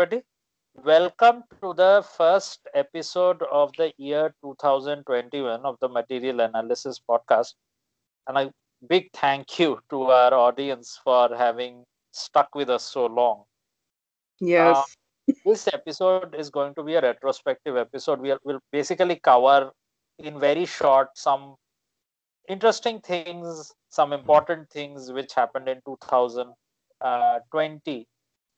everybody. Welcome to the first episode of the year 2021 of the Material Analysis Podcast. And a big thank you to our audience for having stuck with us so long. Yes. Uh, this episode is going to be a retrospective episode. We will basically cover in very short some interesting things, some important things which happened in 2020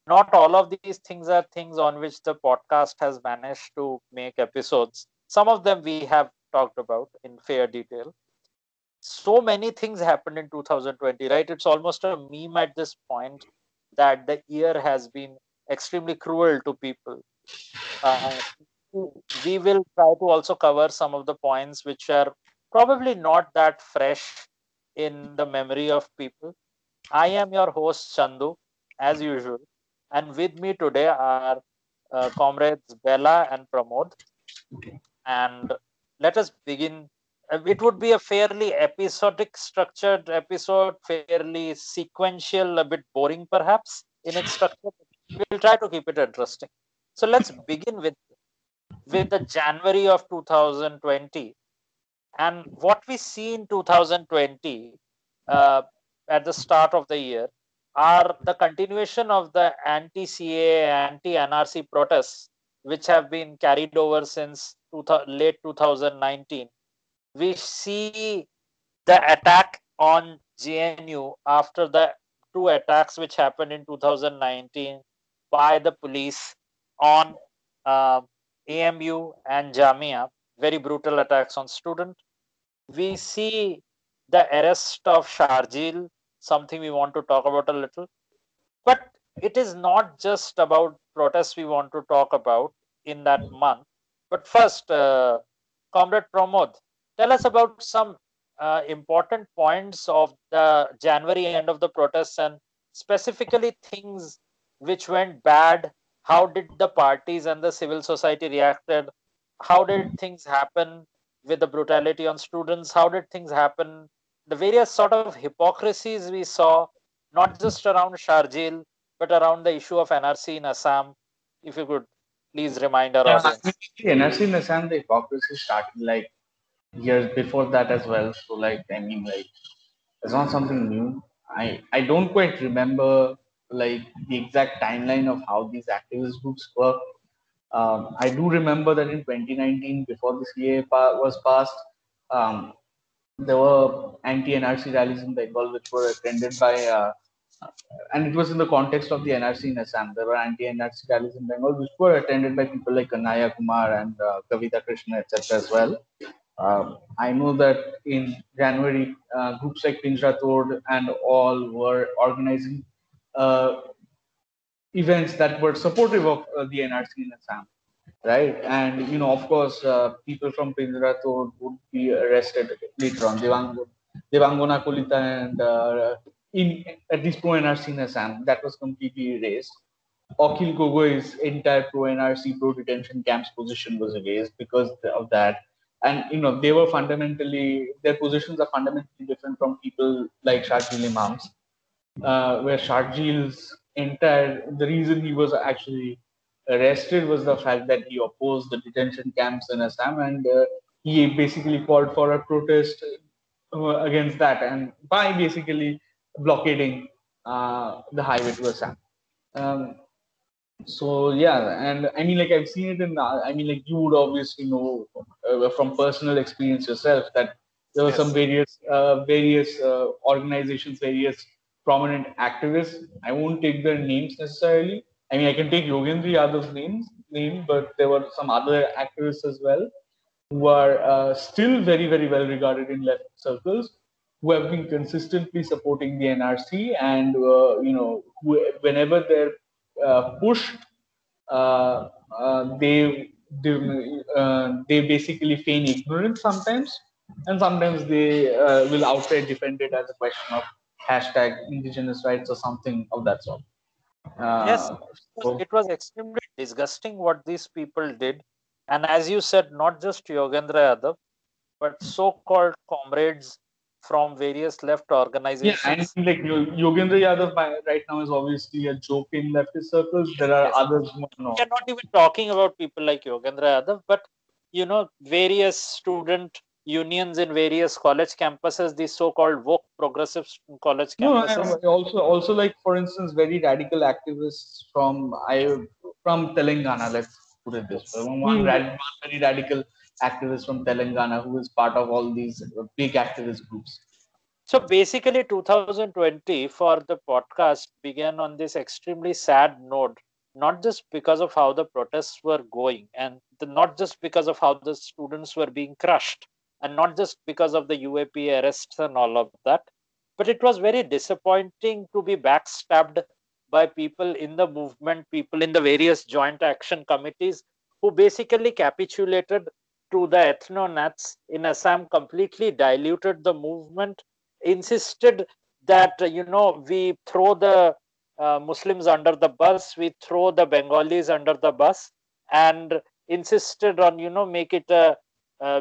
not all of these things are things on which the podcast has managed to make episodes. Some of them we have talked about in fair detail. So many things happened in 2020, right? It's almost a meme at this point that the year has been extremely cruel to people. Uh, we will try to also cover some of the points which are probably not that fresh in the memory of people. I am your host, Chandu, as usual. And with me today are uh, comrades Bella and Pramod. Okay. And let us begin. Uh, it would be a fairly episodic structured episode, fairly sequential, a bit boring perhaps in its structure. We'll try to keep it interesting. So let's begin with with the January of 2020 and what we see in 2020 uh, at the start of the year are the continuation of the anti-CAA, anti-NRC protests, which have been carried over since late 2019. We see the attack on JNU after the two attacks which happened in 2019 by the police on uh, AMU and Jamia, very brutal attacks on students. We see the arrest of Sharjeel something we want to talk about a little. But it is not just about protests we want to talk about in that month. But first, uh, Comrade Pramod, tell us about some uh, important points of the January end of the protests and specifically things which went bad. How did the parties and the civil society reacted? How did things happen with the brutality on students? How did things happen the various sort of hypocrisies we saw, not just around Sharjeel, but around the issue of NRC in Assam. If you could please remind our yeah, audience. NRC in Assam, the hypocrisy started like years before that as well. So, like, I mean, like, it's not something new. I, I don't quite remember like the exact timeline of how these activist groups work. Um, I do remember that in 2019, before the CAA was passed, um, there were anti-NRC rallies in Bengal which were attended by, uh, and it was in the context of the NRC in Assam. There were anti-NRC rallies in Bengal which were attended by people like Kanhaiya Kumar and uh, Kavita Krishnan, etc. as well. Um, I know that in January, uh, groups like Pinjra Tod and all were organizing uh, events that were supportive of uh, the NRC in Assam right? And you know, of course, uh, people from Pinjra would be arrested later on. Devang, Devangana Kalita and uh, in at least pro NRC Assam, that was completely erased. Akhil Gogoi's entire pro NRC pro detention camps position was erased because of that. And you know, they were fundamentally their positions are fundamentally different from people like Sharjeel Imam's, uh, where Sharjeel's entire the reason he was actually arrested was the fact that he opposed the detention camps in Assam and uh, he basically called for a protest uh, against that and by basically blockading uh, the highway to Assam. Um, so yeah, and I mean, like I've seen it in. I mean, like you would obviously know uh, from personal experience yourself that there were yes. some various, uh, various uh, organizations, various prominent activists. I won't take their names necessarily, I mean, I can take Yogendra Yadav's names, name, but there were some other activists as well who are uh, still very, very well regarded in left circles, who have been consistently supporting the NRC, and uh, you know, who, whenever they're uh, pushed, uh, uh, they they, uh, they basically feign ignorance sometimes, and sometimes they will outright defend it as a question of hashtag indigenous rights or something of that sort. Uh, yes, it was extremely disgusting what these people did. And as you said, not just Yogendra Yadav, but so called comrades from various left organizations. Yeah, and like Yogendra Yadav right now is obviously a joke in leftist circles. There are yes. others who are We're not even talking about people like Yogendra Yadav, but you know, various student unions in various college campuses, these so-called woke progressive college campuses. No, also, also like for instance, very radical activists from I from Telangana. Let's put it this way. One, mm. rad, one very radical activist from Telangana who is part of all these big activist groups. So basically, 2020 for the podcast began on this extremely sad note, not just because of how the protests were going, and the, not just because of how the students were being crushed, and not just because of the UAPA arrests and all of that, but it was very disappointing to be backstabbed by people in the movement, people in the various joint action committees who basically capitulated to the ethno-nats in Assam, completely diluted the movement, insisted that, you know, we throw the uh, Muslims under the bus, we throw the Bengalis under the bus, and insisted on, you know, make it a,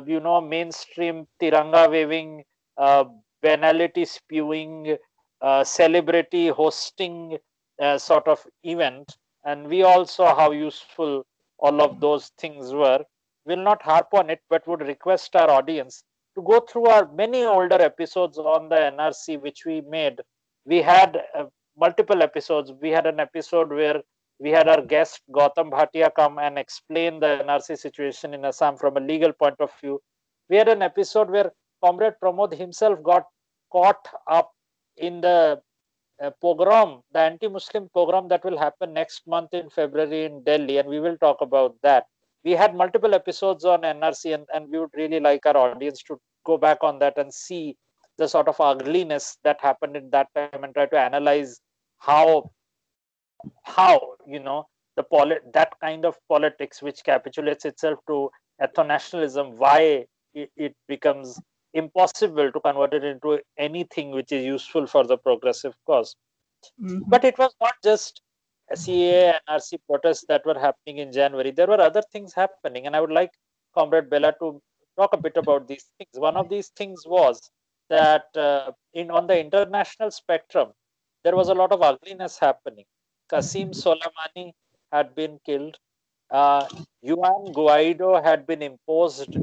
you know, mainstream tiranga waving, uh, banality spewing, uh, celebrity hosting uh, sort of event. And we all saw how useful all of those things were will not harp on it, but would request our audience to go through our many older episodes on the NRC, which we made. We had uh, multiple episodes. We had an episode where we had our guest Gautam Bhatia come and explain the NRC situation in Assam from a legal point of view. We had an episode where Comrade Pramod himself got caught up in the uh, pogrom, the anti Muslim pogrom that will happen next month in February in Delhi, and we will talk about that we had multiple episodes on NRC, and, and we would really like our audience to go back on that and see the sort of ugliness that happened in that time and try to analyze how how you know the polit- that kind of politics which capitulates itself to ethno-nationalism why it, it becomes impossible to convert it into anything which is useful for the progressive because mm-hmm. but it was not just CAA and RC protests that were happening in January, there were other things happening. And I would like Comrade Bella to talk a bit about these things. One of these things was that uh, in on the international spectrum, there was a lot of ugliness happening. Qasim Soleimani had been killed. Uh, Juan Guaido had been imposed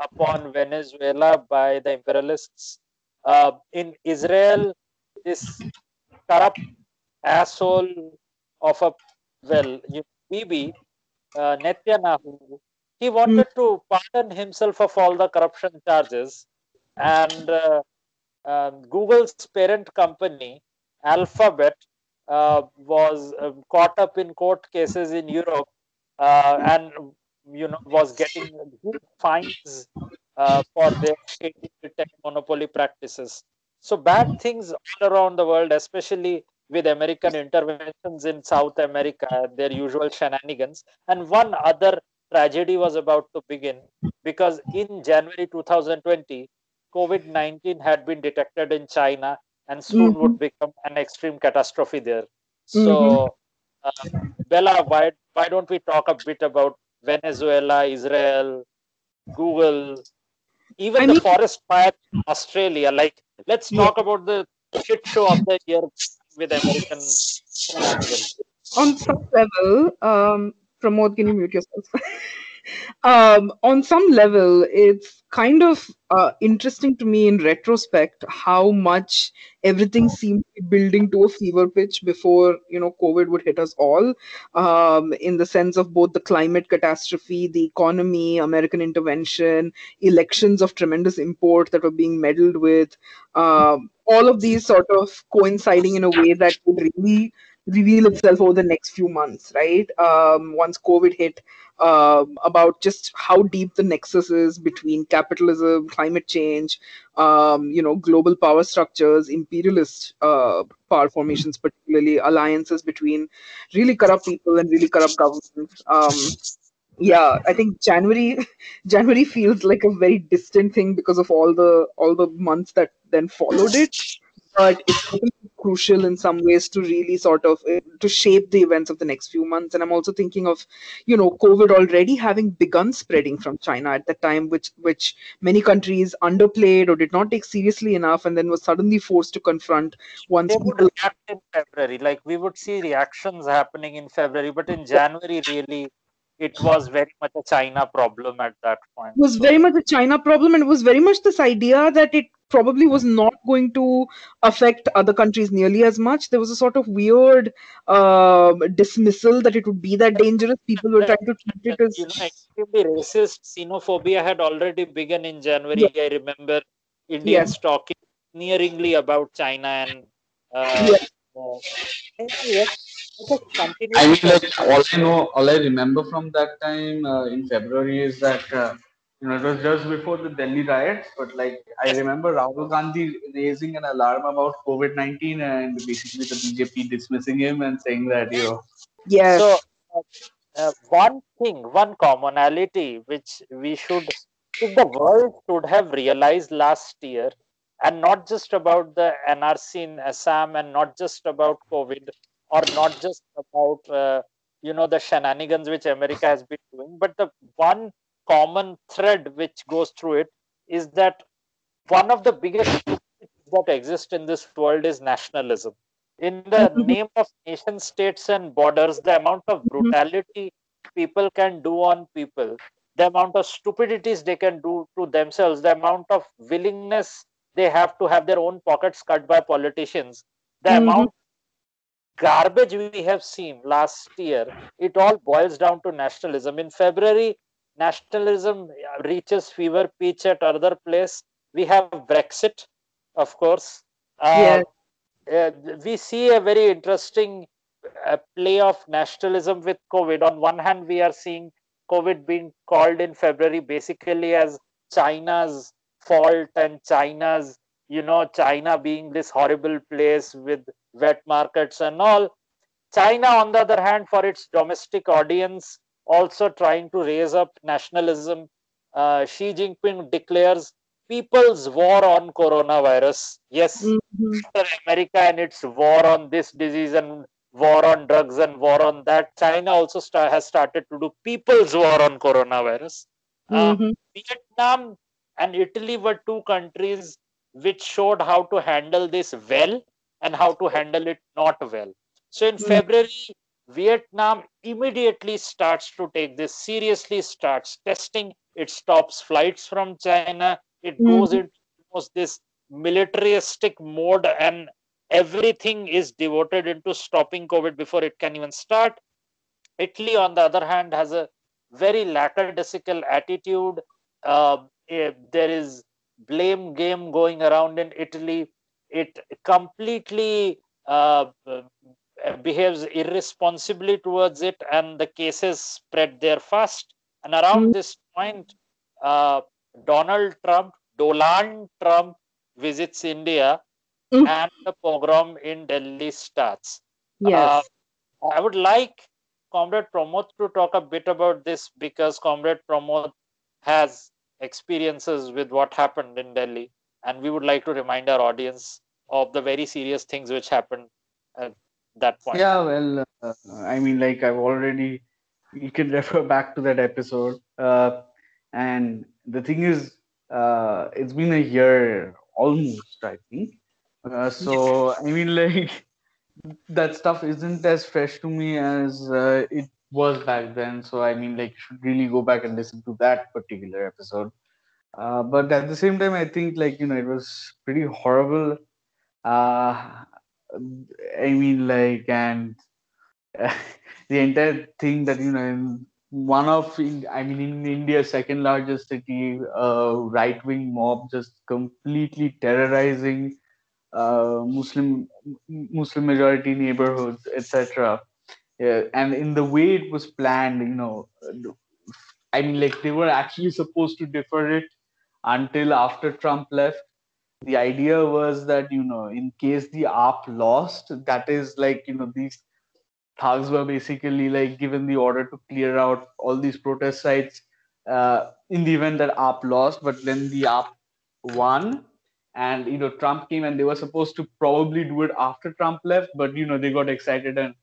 upon Venezuela by the imperialists. Uh, in Israel, this corrupt asshole of a well, Bibi uh, Netanyahu, he wanted to pardon himself of all the corruption charges, and uh, uh, Google's parent company, Alphabet, was um, caught up in court cases in Europe, uh, and you know was getting fines uh, for their tech monopoly practices. So bad things all around the world, especially with American interventions in South America, their usual shenanigans. And one other tragedy was about to begin because in January 2020, COVID 19 had been detected in China and soon mm-hmm. would become an extreme catastrophe there. So, mm-hmm. uh, Bella, why, why don't we talk a bit about Venezuela, Israel, Google, even I the mean, forest fire in Australia? Like, let's talk about the shit show of the year with American On some level, um, Pramod, can you mute yourself? Um, on some level, it's kind of uh, interesting to me in retrospect how much everything seemed to be building to a fever pitch before you know COVID would hit us all. Um, in the sense of both the climate catastrophe, the economy, American intervention, elections of tremendous import that were being meddled with. Um, all of these sort of coinciding in a way that would really reveal itself over the next few months, right? Um, once COVID hit, um, about just how deep the nexus is between capitalism, climate change, um, you know, global power structures, imperialist uh, power formations, particularly alliances between really corrupt people and really corrupt governments. Um, yeah, I think January January feels like a very distant thing because of all the all the months that then followed it but it's crucial in some ways to really sort of uh, to shape the events of the next few months. And i'm also thinking of you know covid already having begun spreading from china at the time which which many countries underplayed or did not take seriously enough and then was suddenly forced to confront once they would react in february. Like we would see reactions happening in february but in january really it was very much a China problem at that point. It was very much a China problem, and it was very much this idea that it probably was not going to affect other countries nearly as much. There was a sort of weird uh, dismissal that it would be that dangerous. People were trying to treat it as you know, extremely racist xenophobia had already begun in January. I remember Indians talking sneeringly about China and. Uh, uh, I mean, like all I know, all I remember from that time uh, in February is that uh, you know it was just before the Delhi riots, but like I remember Rahul Gandhi raising an alarm about COVID nineteen and basically the BJP dismissing him and saying that you know. Yeah. So uh, one thing, one commonality which we should, if the world should have realized last year, and not just about the NRC in Assam and not just about COVID or not just about uh, you know the shenanigans which America has been doing, but the one common thread which goes through it is that one of the biggest that exist in this world is nationalism. In the mm-hmm. name of nation states and borders, the amount of mm-hmm. brutality people can do on people, the amount of stupidities they can do to themselves, the amount of willingness they have to have their own pockets cut by politicians, the mm-hmm. amount garbage we have seen last year, it all boils down to nationalism. In February, nationalism reaches fever pitch at other place. We have Brexit, of course. Uh, uh, we see a very interesting uh, play of nationalism with COVID. On one hand, we are seeing COVID being called in February basically as China's fault and China's you know, China being this horrible place with wet markets and all. China, on the other hand, for its domestic audience, also trying to raise up nationalism. Uh, Xi Jinping declares people's war on coronavirus. Yes, mm-hmm. America and its war on this disease and war on drugs and war on that. China also has started to do people's war on coronavirus. Uh, mm-hmm. Vietnam and Italy were two countries which showed how to handle this well and how to handle it not well. So in mm. February, Vietnam immediately starts to take this seriously, starts testing. It stops flights from China. It mm. goes into this militaristic mode, and everything is devoted into stopping COVID before it can even start. Italy, on the other hand, has a very lackadaisical attitude. Uh, there is blame game going around in Italy. It completely uh, behaves irresponsibly towards it, and the cases spread there fast. And around mm. this point, uh, Donald Trump, Dolan Trump, visits India, mm. and the pogrom in Delhi starts. Yes. Uh, I would like Comrade Pramod to talk a bit about this because Comrade Pramod has experiences with what happened in Delhi. And we would like to remind our audience of the very serious things which happened at that point. Yeah, well, uh, I mean, like I've already, you can refer back to that episode. Uh, and the thing is, uh, it's been a year almost, I think. Uh, so, I mean, like, that stuff isn't as fresh to me as uh, it was back then. So I mean, like, you should really go back and listen to that particular episode. Uh, but at the same time, I think like you know it was pretty horrible. Uh, I mean, like, and uh, the entire thing that you know, in one of I mean, in India, second largest city, uh, right wing mob just completely terrorizing uh, Muslim Muslim majority neighborhoods, etc yeah, and in the way it was planned you know i mean like they were actually supposed to defer it until after trump left the idea was that you know in case the AAP lost that is like you know these thugs were basically like given the order to clear out all these protest sites uh, in the event that AAP lost but then the AAP won and you know Trump came and they were supposed to probably do it after Trump left, but you know they got excited and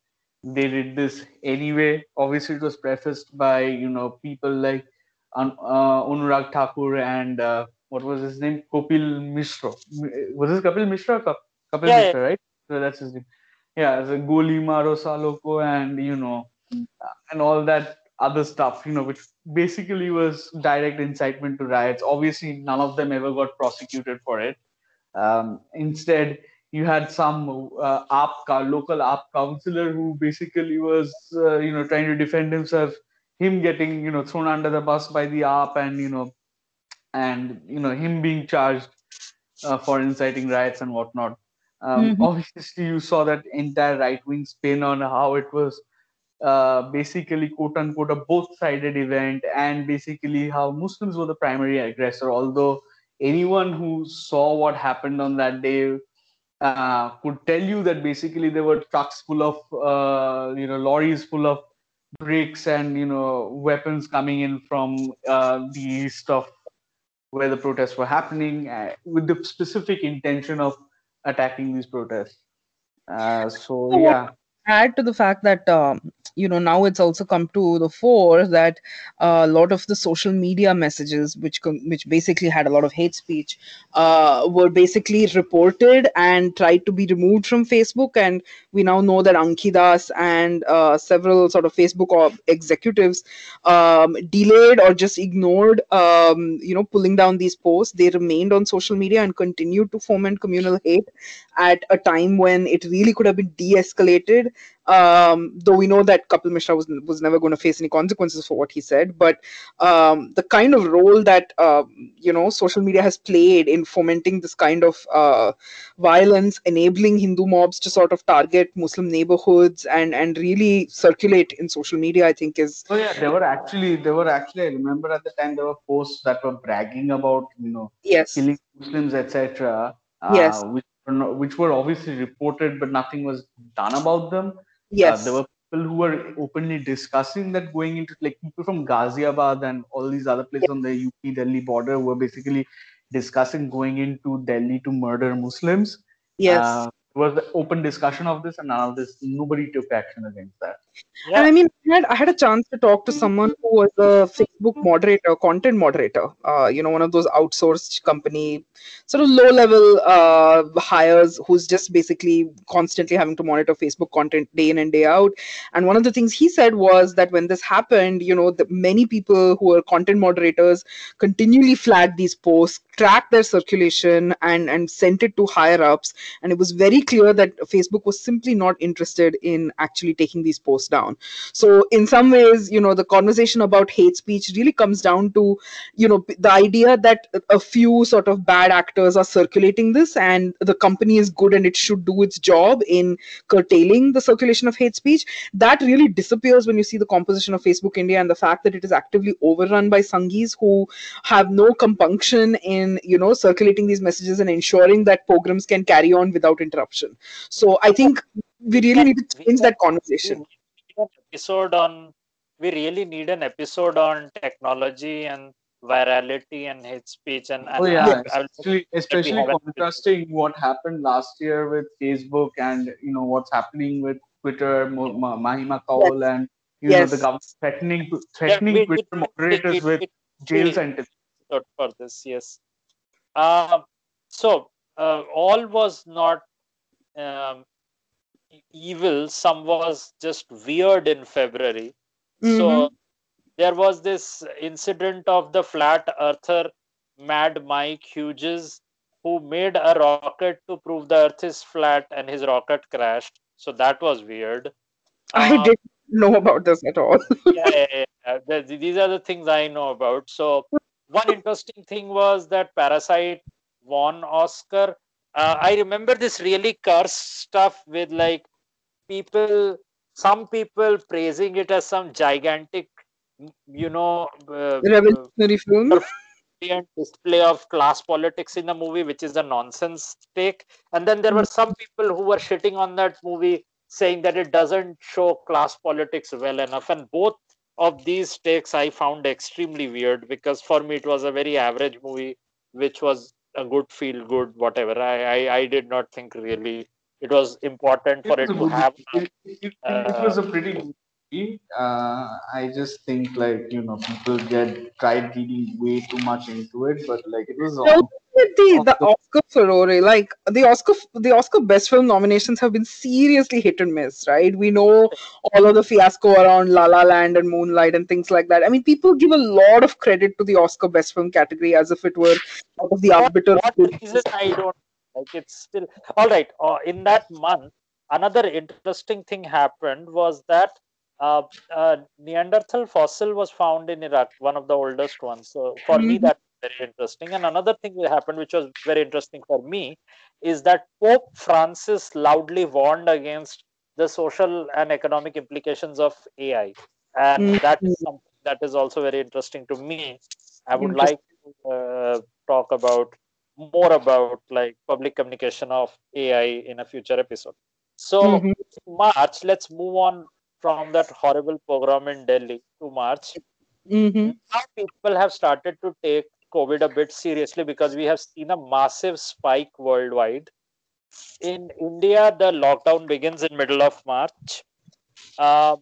they did this anyway. Obviously, it was prefaced by you know people like uh, Thakur and uh, what was his name, Kapil Mishra. Was this Kapil Mishra? Kapil Yeah, Mishra, right? So that's his name. Yeah, the Goli Maro Saloko and you know and all that other stuff, you know, which basically was direct incitement to riots. Obviously, none of them ever got prosecuted for it. Um, instead, you had some uh, local AAP councillor who basically was, uh, you know, trying to defend himself. Him getting, you know, thrown under the bus by the AAP, and you know, and you know, him being charged uh, for inciting riots and whatnot. Um, Mhm. Obviously, you saw that entire right wing spin on how it was uh, basically quote unquote a both sided event and basically how Muslims were the primary aggressor. Although anyone who saw what happened on that day uh, could tell you that basically there were trucks full of, uh, you know, lorries full of bricks and, you know, weapons coming in from uh, the east of where the protests were happening uh, with the specific intention of attacking these protests. Uh, so, yeah. Add to the fact that um, you know now it's also come to the fore that uh, a lot of the social media messages which com- which basically had a lot of hate speech uh, were basically reported and tried to be removed from facebook. And we now know that Ankhi Das and uh, several sort of facebook executives um, delayed or just ignored um, you know pulling down these posts. They remained on social media and continued to foment communal hate at a time when it really could have been de-escalated um, though we know that Kapil Mishra was was never going to face any consequences for what he said, but um, the kind of role that uh, you know social media has played in fomenting this kind of uh, violence, enabling Hindu mobs to sort of target Muslim neighborhoods and and really circulate in social media, I think is So yeah, there were actually there were actually I remember at the time there were posts that were bragging about you know yes, killing Muslims etc. Uh, Yes. which which were obviously reported, but nothing was done about them. yes, Uh, there were people who were openly discussing that going into like people from Ghaziabad and all these other places on the UP Delhi border were basically discussing going into Delhi to murder Muslims. yes. Uh, was the open discussion of this, and none of this. Nobody took action against that. And I mean, I had, I had a chance to talk to someone who was a Facebook moderator, content moderator, uh, you know, one of those outsourced company, sort of low level uh, hires who's just basically constantly having to monitor Facebook content day in and day out. And one of the things he said was that when this happened, you know, the many people who are content moderators continually flagged these posts, tracked their circulation, and, and sent it to higher ups. And it was very clear that Facebook was simply not interested in actually taking these posts down. So in some ways you know the conversation about hate speech really comes down to you know the idea that a few sort of bad actors are circulating this and the company is good and it should do its job in curtailing the circulation of hate speech. That really disappears when you see the composition of facebook india and the fact that it is actively overrun by sanghis who have no compunction in you know circulating these messages and ensuring that pogroms can carry on without interruption so i think we really need to change that conversation an episode on we really need an episode on technology and virality and hate speech and, and Oh yeah, I- I'll- especially, especially have an- contrasting what happened last year with Facebook and you know what's happening with Twitter, Mo- Ma- Mahima Kaul, and you Yes. know the government threatening Yeah, threatening we- Twitter we- moderators we- with we- jail we- sentences. for this. Yes. Um, so uh, all was not um, evil. Some was just weird in February. So there was this incident of the flat earther Mad Mike Hughes who made a rocket to prove the earth is flat and his rocket crashed. So that was weird. I Uh, didn't know about this at all. yeah, yeah, yeah, the- these are the things I know about. So one interesting thing was that Parasite won Oscar. Uh, I remember this really cursed stuff with like people, some people praising it as some gigantic, you know, uh, Revolutionary film. display of class politics in the movie, which is a nonsense take. And then there were some people who were shitting on that movie, saying that it doesn't show class politics well enough. And both of these takes I found extremely weird because for me it was a very average movie, which was a good feel good whatever. I, I I did not think really it was important for it, it to have. It, it, it, was a uh, pretty good movie. Uh, I just think like you know people get tried reading way too much into it, but like it was. All, the, the Oscar furore, like the Oscar, the Oscar Best Film nominations have been seriously hit and miss, right? We know all of the fiasco around La La Land and Moonlight and things like that. I mean, people give a lot of credit to the Oscar Best Film category as if it were out of the arbiter. What, what I don't like. It's still all right. Uh, in that month, another interesting thing happened was that uh, uh, Neanderthal fossil was found in Iraq, one of the oldest ones. So for mm-hmm. me, that's very interesting. And another thing that happened, which was very interesting for me, is that Pope Francis loudly warned against the social and economic implications of AI, and mm-hmm. that is something that is also very interesting to me. I would like to uh, talk about more about like public communication of AI in a future episode. So mm-hmm. March, let's move on from that horrible pogrom in Delhi to March. Mm-hmm. Now people have started to take COVID a bit seriously because we have seen a massive spike worldwide. In India, the lockdown begins in middle of March. Uh,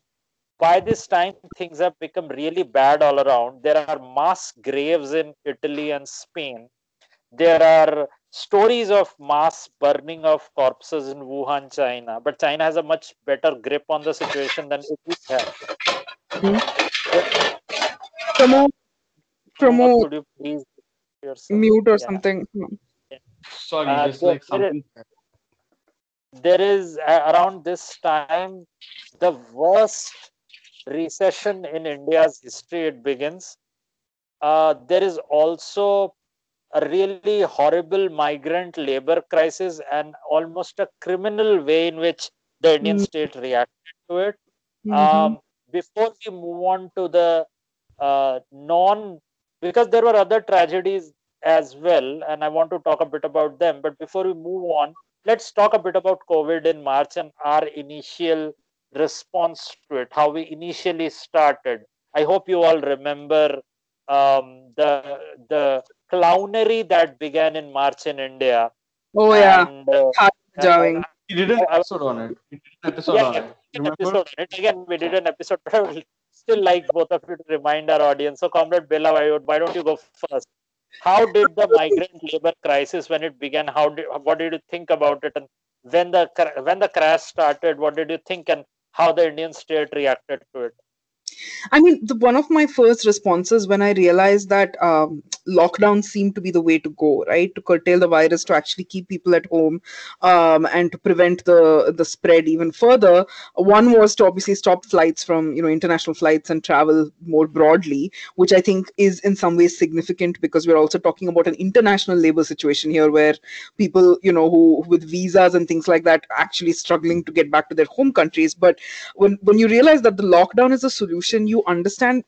by this time, things have become really bad all around. There are mass graves in Italy and Spain. There are stories of mass burning of corpses in Wuhan, China. But China has a much better grip on the situation than it have. Mm-hmm. Pramod, Pramod. Could you please mute or yeah. something? Sorry, uh, just like something. There is uh, around this time the worst recession in India's history. It begins. Uh, there is also a really horrible migrant labor crisis and almost a criminal way in which the Indian mm-hmm. state reacted to it. Mm-hmm. Um, before we move on to the uh, non, because there were other tragedies as well, and I want to talk a bit about them. But before we move on, let's talk a bit about COVID in March and our initial response to it, how we initially started. I hope you all remember um, the the clownery that began in March in India. Oh yeah, and, uh, and, uh, we did an episode on it. We did an episode yeah, on it. Episode on it. Again, we did an episode, but I would still like both of you to remind our audience. So, Comrade Bella, why don't you go first? How did the migrant labor crisis, when it began, how did what did you think about it, and when the when the crash started, what did you think, and how the Indian state reacted to it? I mean, the, one of my first responses when I realized that um, lockdown seemed to be the way to go, right, to curtail the virus, to actually keep people at home, um, and to prevent the the spread even further. One was to obviously stop flights from you know international flights and travel more broadly, which I think is in some ways significant because we're also talking about an international labor situation here, where people you know who with visas and things like that actually struggling to get back to their home countries. But when when you realize that the lockdown is a solution you understand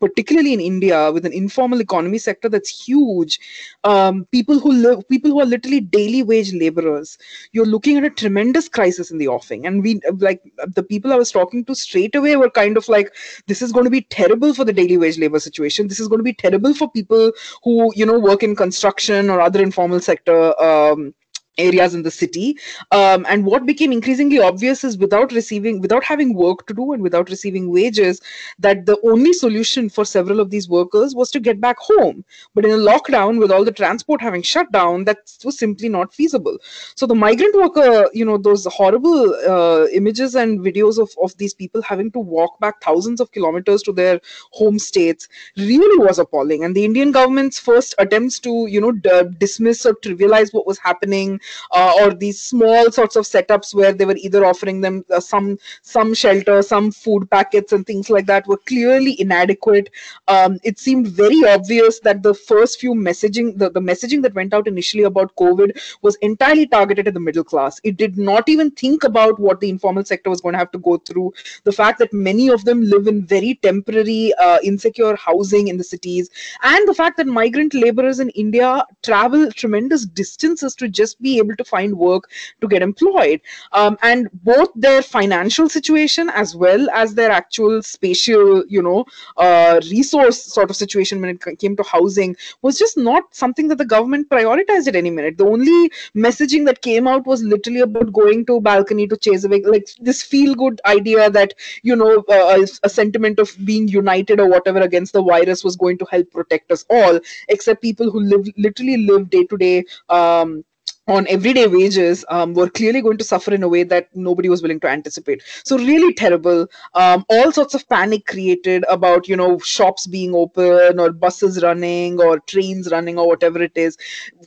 particularly in India, with an informal economy sector that's huge, um, people who live, people who are literally daily wage laborers, you're looking at a tremendous crisis in the offing. And we, like, the people I was talking to straight away were kind of like, this is going to be terrible for the daily wage labor situation. This is going to be terrible for people who, you know, work in construction or other informal sector. Um, areas in the city. Um, and what became increasingly obvious is without receiving without having work to do and without receiving wages that the only solution for several of these workers was to get back home. But in a lockdown with all the transport having shut down that was simply not feasible. So the migrant worker you know those horrible uh, images and videos of, of these people having to walk back thousands of kilometers to their home states really was appalling. And the indian government's first attempts to you know d- dismiss or trivialize what was happening uh, or these small sorts of setups where they were either offering them uh, some some shelter some food packets and things like that were clearly inadequate. Um, it seemed very obvious that the first few messaging the, the messaging that went out initially about covid was entirely targeted at the middle class. It did not even think about what the informal sector was going to have to go through. The fact that many of them live in very temporary uh, insecure housing in the cities and the fact that migrant laborers in india travel tremendous distances to just be able to find work to get employed. Um, and both their financial situation as well as their actual spatial, you know, uh, resource sort of situation when it came to housing was just not something that the government prioritized at any minute. The only messaging that came out was literally about going to balcony to chase away, like this feel good idea that you know uh, a sentiment of being united or whatever against the virus was going to help protect us all, except people who live literally live day to day um, on everyday wages um, were clearly going to suffer in a way that nobody was willing to anticipate. So really terrible. Um, all sorts of panic created about you know shops being open or buses running or trains running or whatever it is.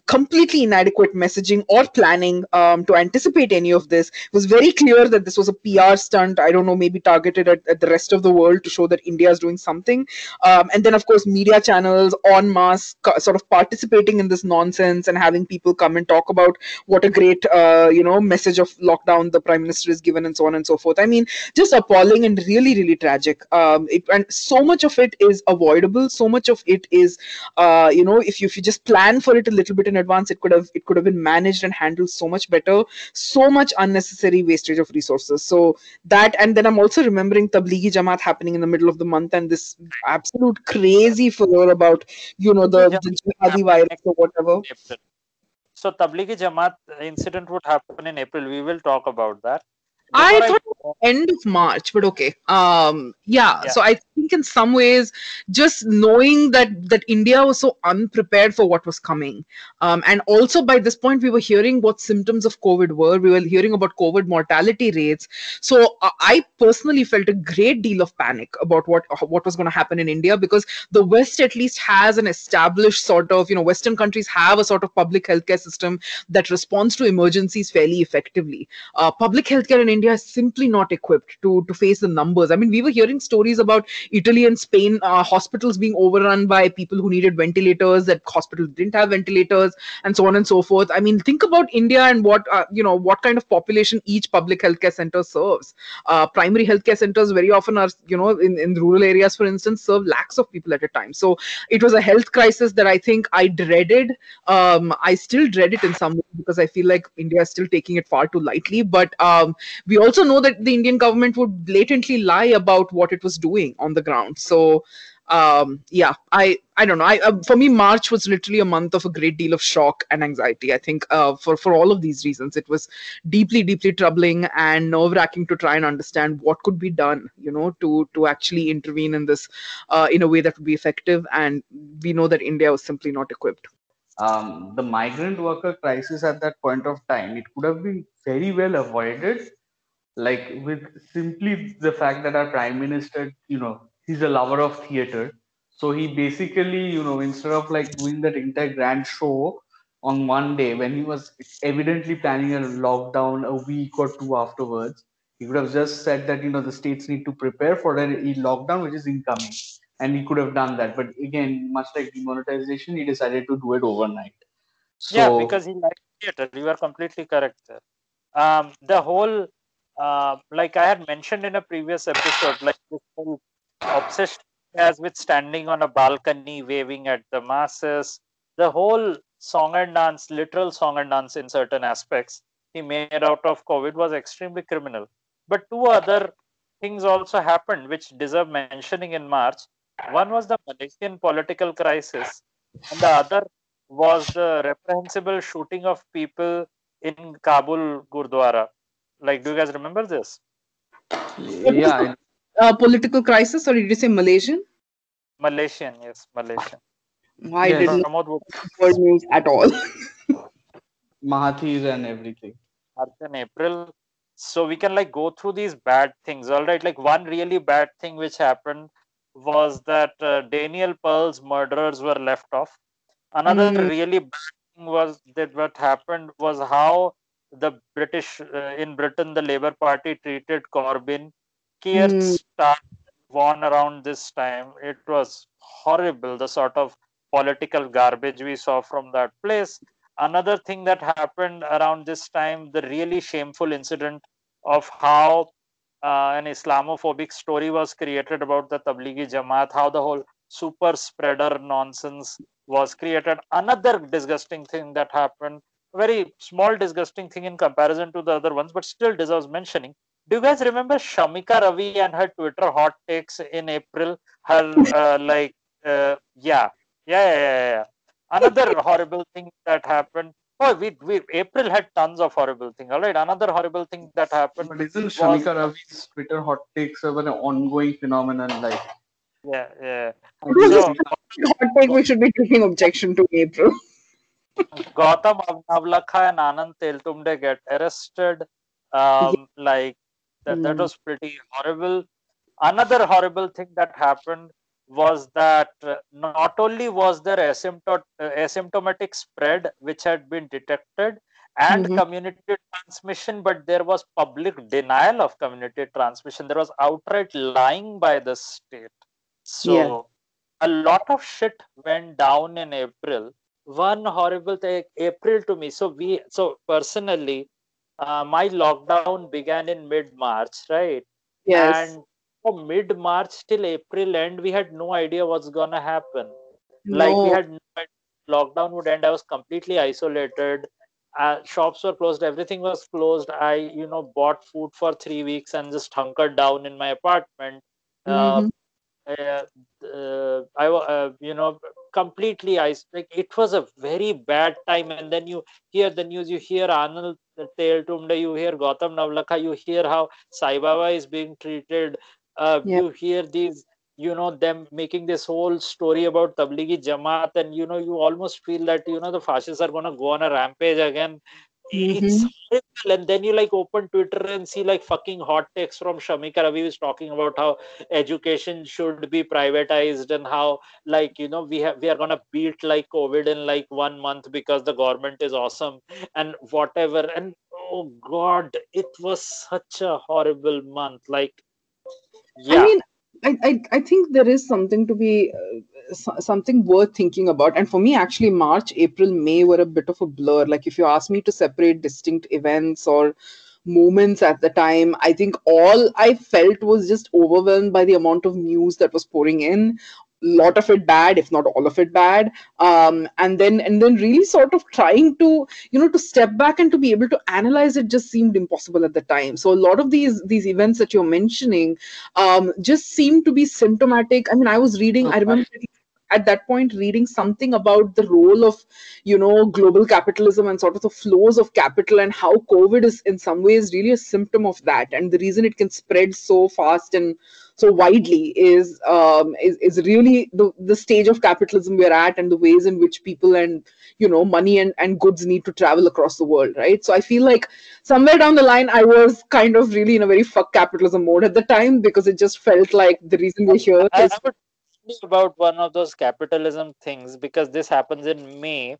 Completely inadequate messaging or planning um, to anticipate any of this. It was very clear that this was a PR stunt. I don't know, maybe targeted at, at the rest of the world to show that India is doing something. Um, and then of course media channels en masse sort of participating in this nonsense and having people come and talk about about what a great uh, you know message of lockdown the prime minister has given and so on and so forth. I mean just appalling and really really tragic. Um, it, and so much of it is avoidable. So much of it is uh, you know if you, if you just plan for it a little bit in advance it could have it could have been managed and handled so much better. So much unnecessary wastage of resources. So that and then i'm also remembering tablighi jamaat happening in the middle of the month and this absolute crazy furor about you know the, the jihadi virus or whatever so Tablighi Jamaat incident would happen in April. We will talk about that. Before I thought I... end of March, but okay. Um, yeah, yeah. So I think in some ways, just knowing that that India was so unprepared for what was coming, um, and also by this point we were hearing what symptoms of COVID were. We were hearing about COVID mortality rates. So uh, I personally felt a great deal of panic about what what was going to happen in India because the West at least has an established sort of you know Western countries have a sort of public healthcare system that responds to emergencies fairly effectively. Uh, public healthcare in India is simply not equipped to to face the numbers. I mean, we were hearing stories about Italy and Spain uh, hospitals being overrun by people who needed ventilators, that hospitals didn't have ventilators, and so on and so forth. I mean, think about India and what uh, you know what kind of population each public healthcare center serves. Uh, primary healthcare centers very often are you know in, in rural areas, for instance, serve lakhs of people at a time. So it was a health crisis that I think I dreaded. Um, I still dread it in some way because I feel like India is still taking it far too lightly. But um, we also know that the Indian government would blatantly lie about what it was doing on the ground. So um yeah i i don't know. I uh, for me march was literally a month of a great deal of shock and anxiety. I think uh, for for all of these reasons it was deeply deeply troubling and nerve wracking to try and understand what could be done you know to to actually intervene in this uh, in a way that would be effective. And we know that india was simply not equipped. Um, the migrant worker crisis at that point of time it could have been very well avoided like with simply the fact that our prime minister you know he's a lover of theater. So he basically you know instead of like doing that entire grand show on one day when he was evidently planning a lockdown a week or two afterwards he could have just said that you know the states need to prepare for a lockdown which is incoming. And he could have done that. But again much like demonetization he decided to do it overnight. So, yeah because he liked theater. You are completely correct. Um, the whole uh, like I had mentioned in a previous episode, like this whole obsession as with standing on a balcony waving at the masses, the whole song and dance, literal song and dance in certain aspects he made out of COVID was extremely criminal. But two other things also happened which deserve mentioning in March. One was the Malaysian political crisis, and the other was the reprehensible shooting of people in Kabul Gurdwara. Like, do you guys remember this? Yeah. Uh, political crisis, or did you say Malaysian? Malaysian, yes, Malaysian. I yeah, didn't know news at all. Mahathir and everything. March and April. So we can like go through these bad things. All right, like one really bad thing which happened was that uh, Daniel Pearl's murderers were left off. Another mm. really bad thing was that what happened was how the British uh, in Britain, the Labour Party treated Corbyn. Keir mm. won around this time. It was horrible. The sort of political garbage we saw from that place. Another thing that happened around this time, the really shameful incident of how uh, an Islamophobic story was created about the Tablighi Jamaat, how the whole super spreader nonsense was created. Another disgusting thing that happened very small, disgusting thing in comparison to the other ones, but still deserves mentioning. Do you guys remember Shamika Ravi and her Twitter hot takes in April? Her uh, like, uh, yeah, yeah, yeah, yeah, yeah. Another horrible thing that happened. Oh, we, we April had tons of horrible things. All right, another horrible thing that happened. But isn't Shamika was, Ravi's Twitter hot takes ever an ongoing phenomenon? Like, yeah, yeah. So, hot take we should be taking objection to April. Gautam Navlakha and Anand Teltumde get arrested. Um, like that, that hmm. was pretty horrible. Another horrible thing that happened was that uh, not only was there uh, asymptomatic spread which had been detected and mm-hmm. community transmission, but there was public denial of community transmission. There was outright lying by the state. So yeah. a lot of shit went down in April. One horrible thing, April to me. So we, so personally, uh, my lockdown began in mid March, right? Yes. And from mid March till April end, we had no idea what's gonna happen. No. Like we had no lockdown would end. I was completely isolated. Uh, shops were closed. Everything was closed. I, you know, bought food for three weeks and just hunkered down in my apartment. Uh, mm-hmm. Uh, I, uh, you know, completely I like it was a very bad time. And then you hear the news, you hear Anand Teltumde, you hear Gautam Navlakha, you hear how Sai Baba is being treated. Uh. You hear these, you know, them making this whole story about Tablighi Jamaat, and you know, you almost feel that you know the fascists are going to go on a rampage again. It's horrible. And then you like open Twitter and see like fucking hot takes from Shamika Ravi was talking about how education should be privatized and how like you know we have we are gonna beat like COVID in like one month because the government is awesome and whatever. And oh god, it was such a horrible month. Like yeah. I mean, I, I, I think there is something to be uh, something worth thinking about. And for me, actually, March, April, May were a bit of a blur. Like, if you ask me to separate distinct events or moments at the time, I think all I felt was just overwhelmed by the amount of news that was pouring in A lot of it bad if not all of it bad um, and then and then really sort of trying to you know to step back and to be able to analyze it just seemed impossible at the time so a lot of these these events that you're mentioning um, just seemed to be symptomatic i mean i was reading okay. i remember at that point reading something about the role of you know global capitalism and sort of the flows of capital and how covid is in some ways really a symptom of that. And the reason it can spread so fast and so widely is um, is, is really the, the stage of capitalism we're at and the ways in which people and you know money and, and goods need to travel across the world right? So i feel like somewhere down the line i was kind of really in a very fuck capitalism mode at the time because it just felt like the reason we're here is about one of those capitalism things because this happens in May.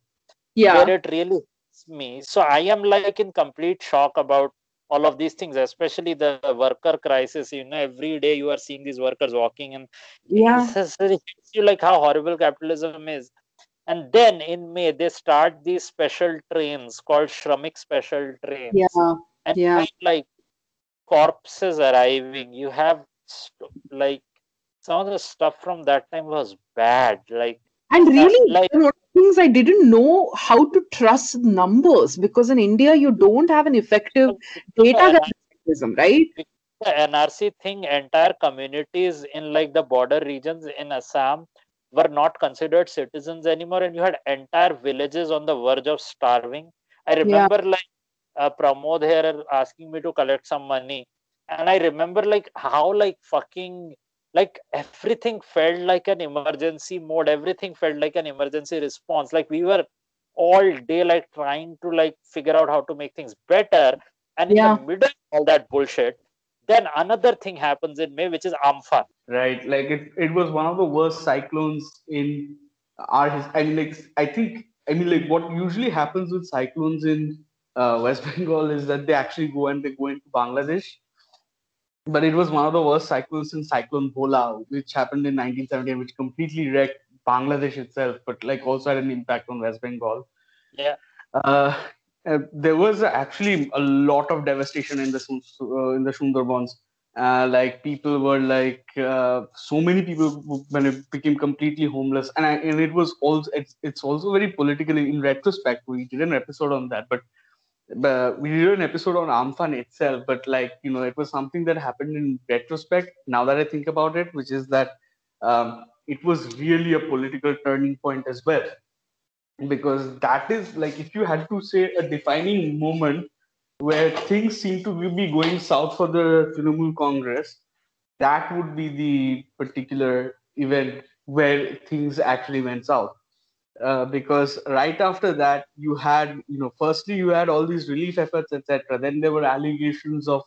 Yeah. Where it really hits me. So I am like in complete shock about all of these things, especially the worker crisis. You know, every day you are seeing these workers walking and yeah. it you like how horrible capitalism is. And then in May they start these special trains called Shramik special trains. Yeah. And yeah. like corpses arriving. You have like some of the stuff from that time was bad. Like and really, like, one of the things I didn't know how to trust numbers because in India you don't have an effective data mechanism, right? The NRC thing, entire communities in like the border regions in Assam were not considered citizens anymore, and you had entire villages on the verge of starving. I remember yeah. like uh, Pramod here asking me to collect some money, and I remember like how like fucking like everything felt like an emergency mode. Everything felt like an emergency response. Like we were all day like trying to like figure out how to make things better. And in the middle of all that bullshit then another thing happens in may which is amphan right. Like it, it was one of the worst cyclones in our i mean like i think i mean like what usually happens with cyclones in uh, west bengal is that they actually go and they go into bangladesh but it was one of the worst cyclones since Cyclone Bhola, which happened in 1970, which completely wrecked Bangladesh itself, but like also had an impact on West Bengal. Yeah. Uh, uh, there was actually a lot of devastation in the uh, in the Sundarbans, uh, like people were like uh, so many people when it became completely homeless and I, and it was also it's, it's also very political in retrospect we did an episode on that but but we did an episode on Amphan itself but like you know it was something that happened in retrospect now that i think about it which is that um, it was really a political turning point as well because that is like if you had to say a defining moment where things seem to be going south for the Trinamool Congress, that would be the particular event where things actually went south. Uh, because right after that, you had, you know, firstly you had all these relief efforts, etc. Then there were allegations of,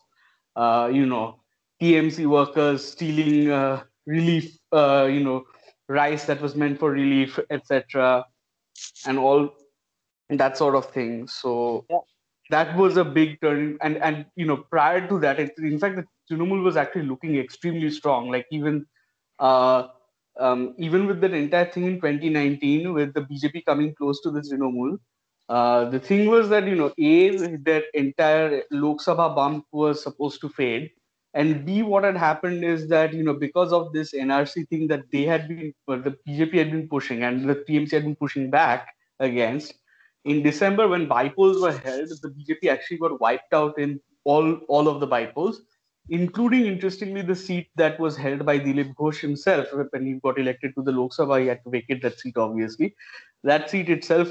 uh, you know, TMC workers stealing uh, relief, uh, you know, rice that was meant for relief, etc., and all that sort of thing. So yeah that was a big turn and and you know prior to that it, in fact the Trinamool was actually looking extremely strong like even uh, um, even with that entire thing in 2019 with the bjp coming close to the Trinamool uh, the thing was that you know a that entire lok sabha bump was supposed to fade. And b what had happened is that you know because of this nrc thing that they had been the bjp had been pushing and the tmc had been pushing back against in December, when bypolls were held, the BJP actually got wiped out in all, all of the bypolls, including, interestingly, the seat that was held by Dilip Ghosh himself when he got elected to the Lok Sabha. He had to vacate that seat, obviously. That seat itself,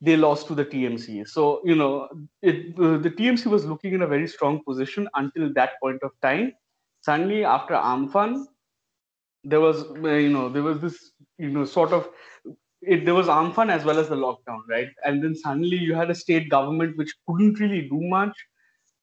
they lost to the TMC. So, you know, it, uh, the TMC was looking in a very strong position until that point of time. Suddenly, after Amphan, there was, uh, you know, there was this, you know, sort of it, there was Amphan as well as the lockdown, right? And then suddenly you had a state government which couldn't really do much,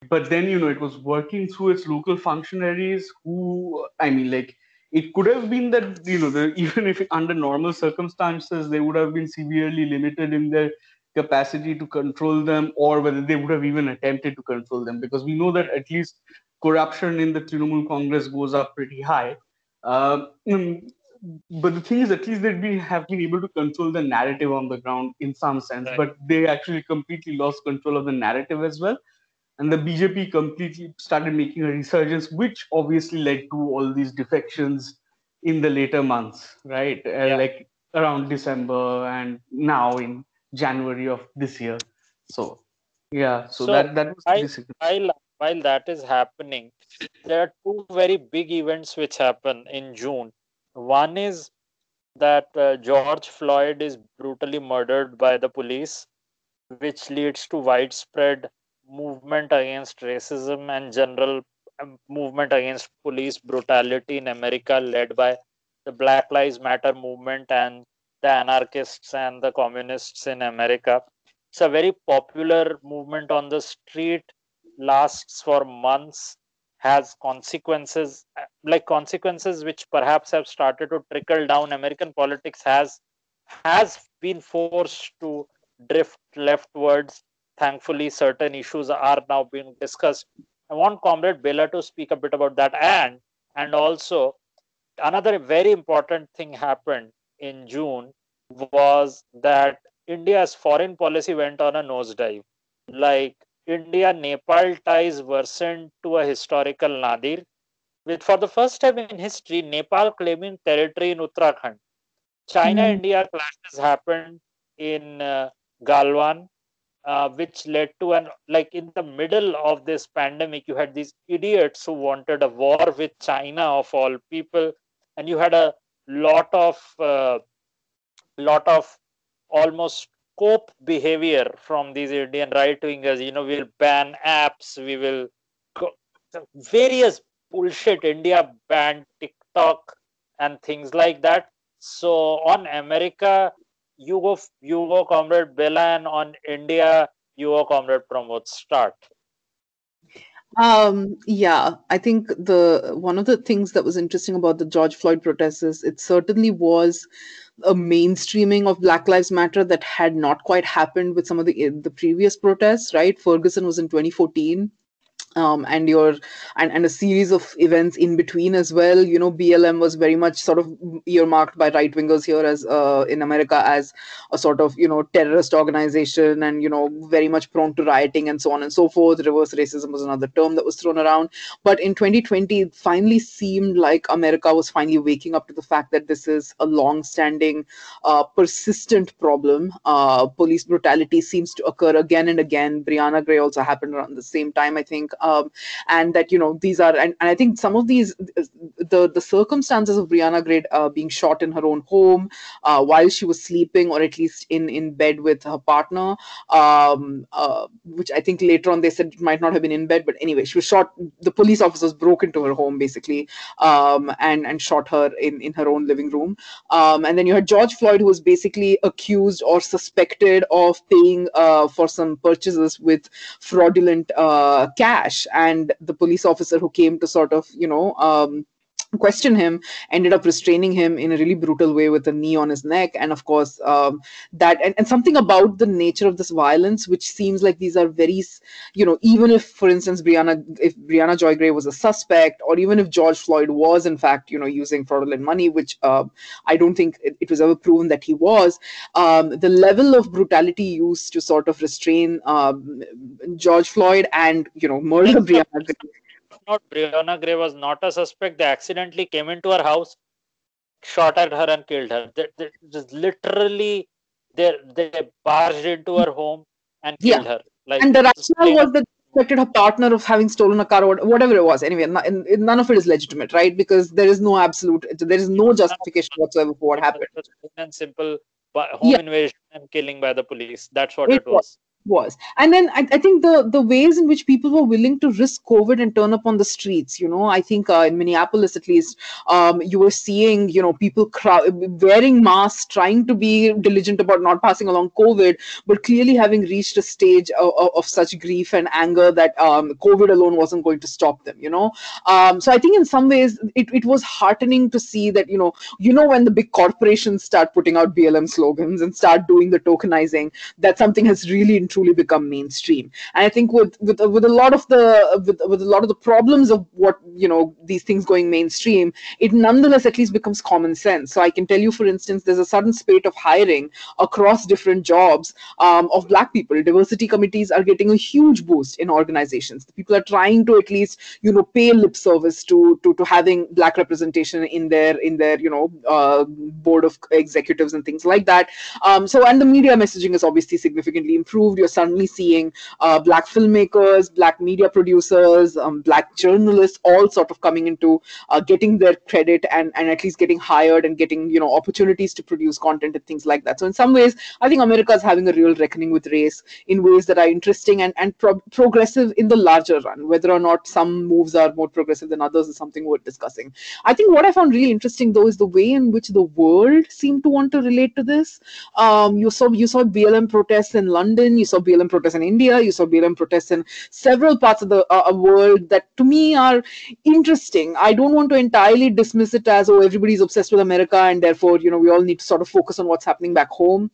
but then you know it was working through its local functionaries who, I mean, like it could have been that you know the, even if under normal circumstances they would have been severely limited in their capacity to control them, or whether they would have even attempted to control them, because we know that at least corruption in the Trinamool Congress goes up pretty high. Uh, but the thing is, at least they'd be have been able to control the narrative on the ground in some sense. Right. But they actually completely lost control of the narrative as well. And the BJP completely started making a resurgence, which obviously led to all these defections in the later months, right? Uh, yeah. Like around December and now in January of this year. So, yeah. So, so that that was I, while while that is happening, there are two very big events which happen in June one is that uh, George Floyd is brutally murdered by the police, which leads to widespread movement against racism and general um, movement against police brutality in America, led by the Black Lives Matter movement and the anarchists and the communists in America. It's a very popular movement on the street, lasts for months, has consequences uh, like consequences which perhaps have started to trickle down american politics has has been forced to drift leftwards thankfully certain issues are now being discussed. I want comrade bela to speak a bit about that. And and also another very important thing happened in june was that india's foreign policy went on a nosedive. Like India Nepal ties worsened to a historical nadir, with for the first time in history, Nepal claiming territory in Uttarakhand. China mm. India clashes happened in uh, Galwan, uh, which led to an like in the middle of this pandemic, you had these idiots who wanted a war with China of all people, and you had a lot of uh, lot of almost cope behavior from these Indian right wingers. You know, we'll ban apps, we will go, various bullshit. India banned TikTok and things like that. So on America, you go, you go, comrade Belan. On India, you go, comrade Pramod. Start. Um, yeah, I think the one of the things that was interesting about the George Floyd protests is it certainly was a mainstreaming of Black Lives Matter that had not quite happened with some of the the previous protests. Right, Ferguson was in 2014, um, and your and, and a series of events in between as well. You know, BLM was very much sort of earmarked by right wingers here as uh, in America as a sort of you know terrorist organization, and you know very much prone to rioting and so on and so forth. Reverse racism was another term that was thrown around. But in 2020, it finally seemed like America was finally waking up to the fact that this is a long-standing, uh, persistent problem. Uh, police brutality seems to occur again and again. Brianna Gray also happened around the same time, I think um, and that you know these are and, and I think some of these the the circumstances of Brianna Gray uh, being shot in her own home uh, while she was sleeping or at least in in bed with her partner, um, uh, which I think later on they said it might not have been in bed, but anyway, she was shot. The police officers broke into her home basically um, and and shot her in in her own living room. Um, and then you had George Floyd, who was basically accused or suspected of paying uh, for some purchases with fraudulent uh, cash and the police officer who came to sort of you know um, question him ended up restraining him in a really brutal way with a knee on his neck. And of course um, that and, and something about the nature of this violence which seems like these are very you know even if for instance brianna if brianna joy gray was a suspect or even if george floyd was in fact you know using fraudulent money which uh, i don't think it, it, was ever proven that he was um, the level of brutality used to sort of restrain um, george floyd and you know murder brianna gray not Brianna Gray was not a suspect. They accidentally came into her house, shot at her, and killed her. They, they just literally they they barged into her home and killed yeah. her. Like, and the rationale was that suspected her partner of having stolen a car or whatever it was. Anyway, none of it is legitimate, right? Because there is no absolute, there is no justification whatsoever for what happened. And simple home yeah. invasion and killing by the police. That's what it, it was. was was. And then I, I, think the the ways in which people were willing to risk covid and turn up on the streets you know i think uh, in minneapolis at least um, you were seeing you know people wearing masks trying to be diligent about not passing along covid but clearly having reached a stage of, of such grief and anger that um, covid alone wasn't going to stop them you know? Um, so i think in some ways it, it was heartening to see that you know you know when the big corporations start putting out blm slogans and start doing the tokenizing that something has really truly become mainstream. And I think with with with a lot of the with, with a lot of the problems of what you know these things going mainstream, it nonetheless at least becomes common sense. So I can tell you, for instance, there's a sudden spate of hiring across different jobs um, of Black people. Diversity committees are getting a huge boost in organizations. People are trying to at least you know pay lip service to to to having Black representation in their in their you know uh, board of executives and things like that. Um, so and the media messaging is obviously significantly improved suddenly seeing uh, black filmmakers, black media producers, um, black journalists, all sort of coming into uh, getting their credit and, and at least getting hired and getting you know opportunities to produce content and things like that. So in some ways, I think America is having a real reckoning with race in ways that are interesting and and pro- progressive in the larger run. Whether or not some moves are more progressive than others is something worth discussing. I think what I found really interesting though is the way in which the world seemed to want to relate to this. Um, you saw you saw BLM protests in London. You saw BLM protests in India. You saw BLM protests in several parts of the uh, world that to me are interesting. I don't want to entirely dismiss it as, oh, everybody's obsessed with America and therefore, you know, we all need to sort of focus on what's happening back home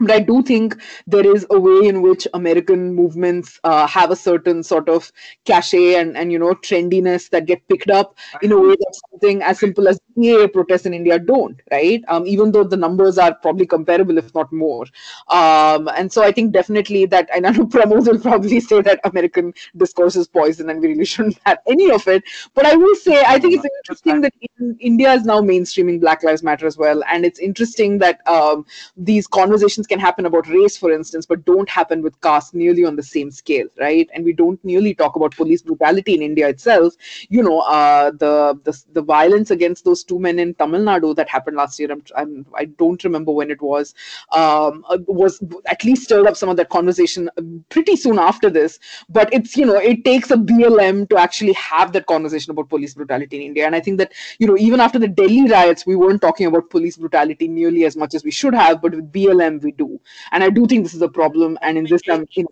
but I do think there is a way in which American movements uh, have a certain sort of cachet and, and you know trendiness that get picked up in a way that something as simple as PA protests in India don't, right? Um, even though the numbers are probably comparable, if not more. Um, and so I think definitely that, and I know Pramod will probably say that American discourse is poison and we really shouldn't have any of it. But I will say, I think it's interesting that India is now mainstreaming Black Lives Matter as well. And it's interesting that um, these conversations can happen about race, for instance, but don't happen with caste nearly on the same scale, right? And we don't nearly talk about police brutality in India itself. You know, uh, the, the, the violence against those two men in Tamil Nadu that happened last year. I'm, I'm I do not remember when it was. Um, uh, was at least stirred up some of that conversation uh, pretty soon after this. But it's you know it takes a BLM to actually have that conversation about police brutality in India. And I think that you know even after the Delhi riots, we weren't talking about police brutality nearly as much as we should have. But with BLM, we do. And I do think this is a problem. And in this, I'm in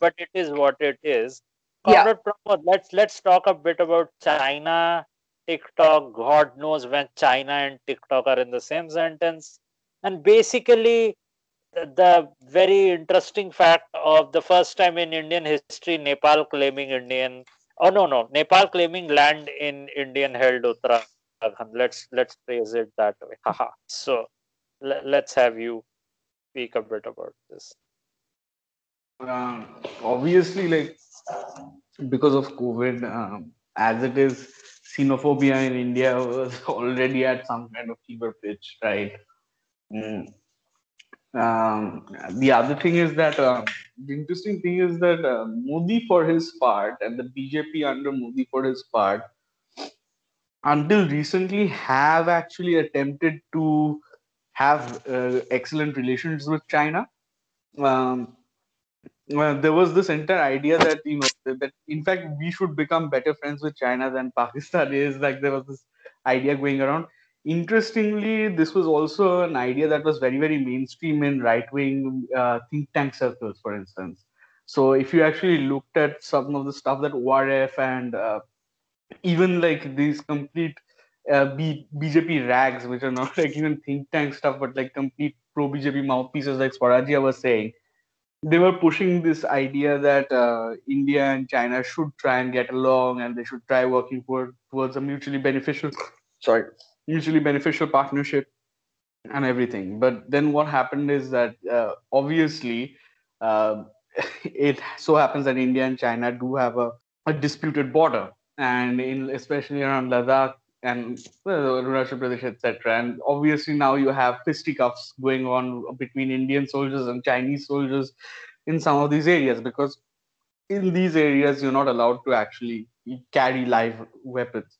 but it is what it is. Comrade yeah. Pramod, let's let's talk a bit about China TikTok, God knows when China and TikTok are in the same sentence. And basically, the very interesting fact of the first time in Indian history, Nepal claiming Indian Oh no, no. Nepal claiming land in Indian-held Uttarakhand. Let's let's phrase it that way. Haha. so let's have you speak a bit about this. Um, obviously, like because of COVID, um, as it is, xenophobia in India was already at some kind of fever pitch, right? Mm. Um, the other thing is that uh, the interesting thing is that uh, Modi, for his part, and the BJP under Modi, for his part, until recently, have actually attempted to have uh, excellent relations with China. Um, well, there was this entire idea that you know that, that, in fact we should become better friends with China than Pakistan is. Like there was this idea going around. Interestingly, this was also an idea that was very very mainstream in right wing uh, think tank circles, for instance. So if you actually looked at some of the stuff that ORF and uh, even like these complete uh, B- BJP rags, which are not like even think tank stuff, but like complete pro BJP mouthpieces like Swarajya was saying, they were pushing this idea that uh, India and China should try and get along, and they should try working for, towards a mutually beneficial, sorry, mutually beneficial partnership and everything. But then what happened is that uh, obviously uh, it so happens that India and China do have a, a disputed border, and in especially around Ladakh and well, Arunachal Pradesh, etc. And obviously now you have fisticuffs going on between Indian soldiers and Chinese soldiers in some of these areas because in these areas you're not allowed to actually carry live weapons.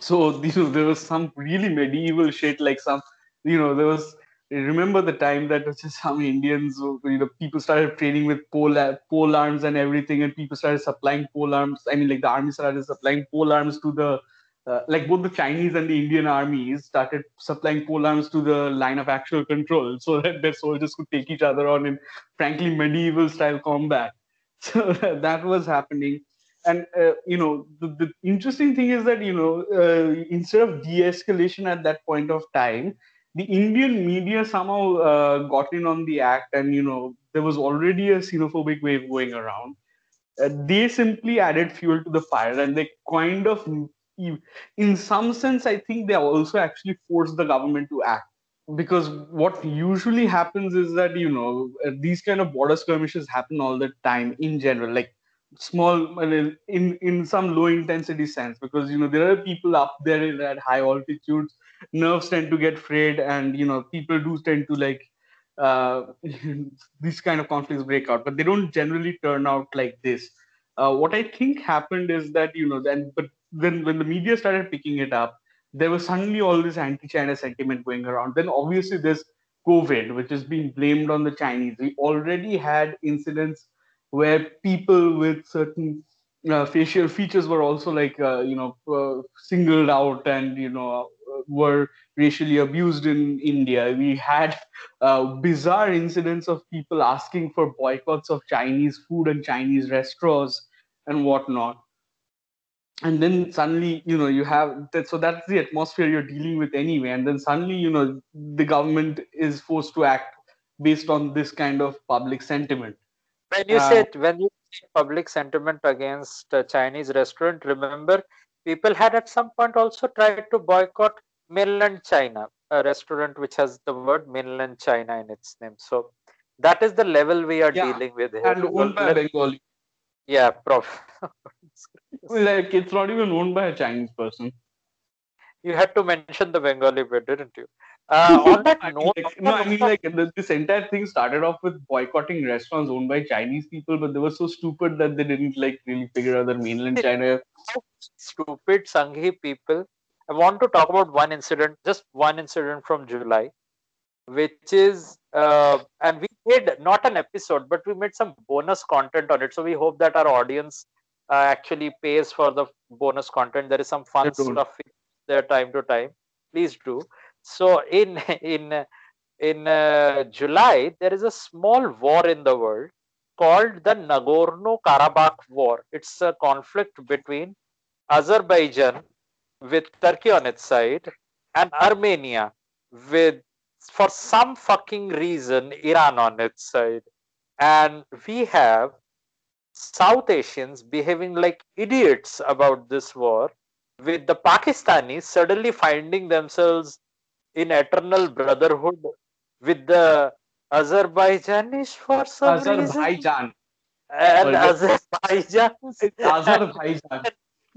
So there was some really medieval shit, like some you know there was. Remember the time that just some Indians, you know, people started training with pole pole arms and everything, and people started supplying pole arms. I mean, like the army started supplying pole arms to the uh, like both the Chinese and the Indian armies started supplying pole arms to the line of actual control so that their soldiers could take each other on in frankly medieval style combat. So that was happening. And, uh, you know, the, the, interesting thing is that, you know, uh, instead of de escalation at that point of time, the Indian media somehow uh, got in on the act and, you know, there was already a xenophobic wave going around. Uh, they simply added fuel to the fire and they kind of in some sense, I think they also actually force the government to act. Because what usually happens is that you know these kind of border skirmishes happen all the time in general, like small in in some low intensity sense. Because you know there are people up there at high altitudes nerves tend to get frayed and you know people do tend to like uh, these kind of conflicts break out. But they don't generally turn out like this. Uh, what i think happened is that you know then but when when the media started picking it up, there was suddenly all this anti-China sentiment going around. Then obviously there's COVID, which is being blamed on the Chinese. We already had incidents where people with certain uh, facial features were also like uh, you know uh, singled out and you know were racially abused in India. We had uh, bizarre incidents of people asking for boycotts of Chinese food and Chinese restaurants and whatnot and then suddenly you know you have that so that's the atmosphere you're dealing with anyway. And then suddenly you know the government is forced to act based on this kind of public sentiment. When you uh, said when you say public sentiment against a chinese restaurant remember people had at some point also tried to boycott mainland china a restaurant which has the word mainland china in its name. So that is the level we are yeah, dealing with here. and owned by bengali. Yeah prof like it's not even owned by a Chinese person. You had to mention the Bengali bit, didn't you? Uh, on that I note, mean, like, no, I mean like this entire thing started off with boycotting restaurants owned by Chinese people, but they were so stupid that they didn't like really figure out that mainland China. Stupid Sanghi people. I want to talk about one incident, just one incident from July, which is, uh, and we made not an episode, but we made some bonus content on it. So we hope that our audience actually pays for the bonus content. There is some fun stuff there time to time. Please do. So in in in uh, July, there is a small war in the world called the Nagorno-Karabakh War. It's a conflict between Azerbaijan with Turkey on its side and Armenia with for some fucking reason Iran on its side. And we have South Asians behaving like idiots about this war, with the Pakistanis suddenly finding themselves in eternal brotherhood with the Azerbaijanis for some reason. Azerbaijan. And Or Azerbaijan. Azerbaijan.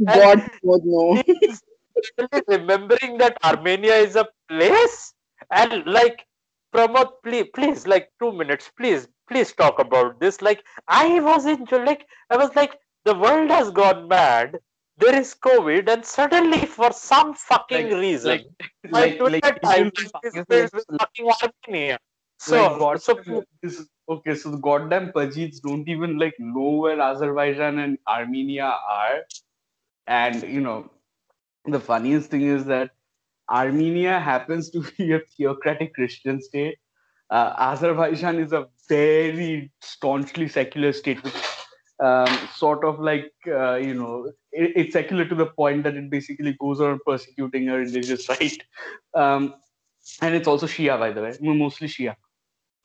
God would know. remembering that Armenia is a place and like Pramod, please, please, like two minutes, please, please talk about this. Like I was in like I was like the world has gone mad. There is COVID, and suddenly for some fucking Like- reason, like- my like- like timeline Indians and is filled with fucking Armenia. So, like so this, okay, so the goddamn Pajids don't even like know where Azerbaijan and Armenia are, and you know, the funniest thing is that Armenia happens to be a theocratic Christian state. Uh, Azerbaijan is a very staunchly secular state, which um, sort of like uh, you know, it, it's secular to the point that it basically goes on persecuting a religious right. Um, and it's also Shia, by the way, mostly Shia.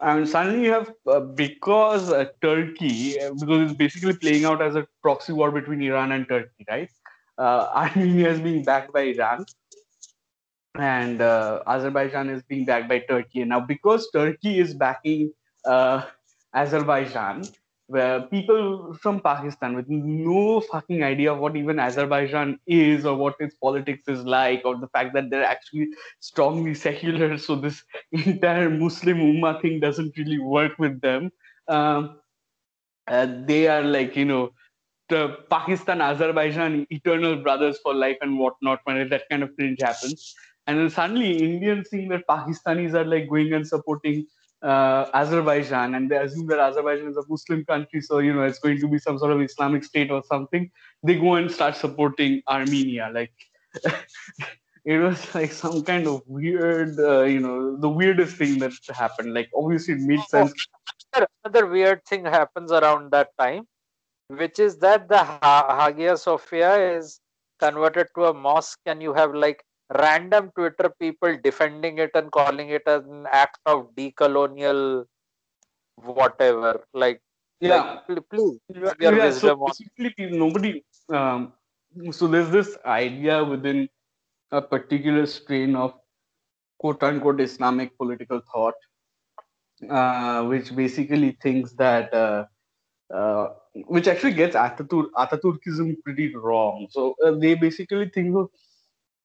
And suddenly you have uh, because uh, Turkey, uh, because it's basically playing out as a proxy war between Iran and Turkey, right? Uh, Armenia is being backed by Iran, and uh, Azerbaijan is being backed by Turkey. Now, because Turkey is backing uh, Azerbaijan, where people from Pakistan with no fucking idea of what even Azerbaijan is or what its politics is like, or the fact that they're actually strongly secular, so this entire Muslim Ummah thing doesn't really work with them. Um, uh, they are like, you know, the Pakistan, Azerbaijan, eternal brothers for life and whatnot when that kind of cringe happens. And then suddenly Indians seeing that Pakistanis are like going and supporting uh, Azerbaijan and they assume that Azerbaijan is a Muslim country, so you know it's going to be some sort of Islamic state or something. They go and start supporting Armenia. Like it was like some kind of weird, uh, you know, the weirdest thing that happened. Like obviously it made sense. another, weird thing happens around that time, which is that the ha- Hagia Sophia is converted to a mosque, and you have like random Twitter people defending it and calling it an act of decolonial whatever. Like, Yeah, like, please, yeah, so basically people- nobody um, so there's this idea within a particular strain of quote unquote islamic political thought uh, which basically thinks that uh, uh, which actually gets Ataturk, Ataturkism pretty wrong. So uh, they basically think of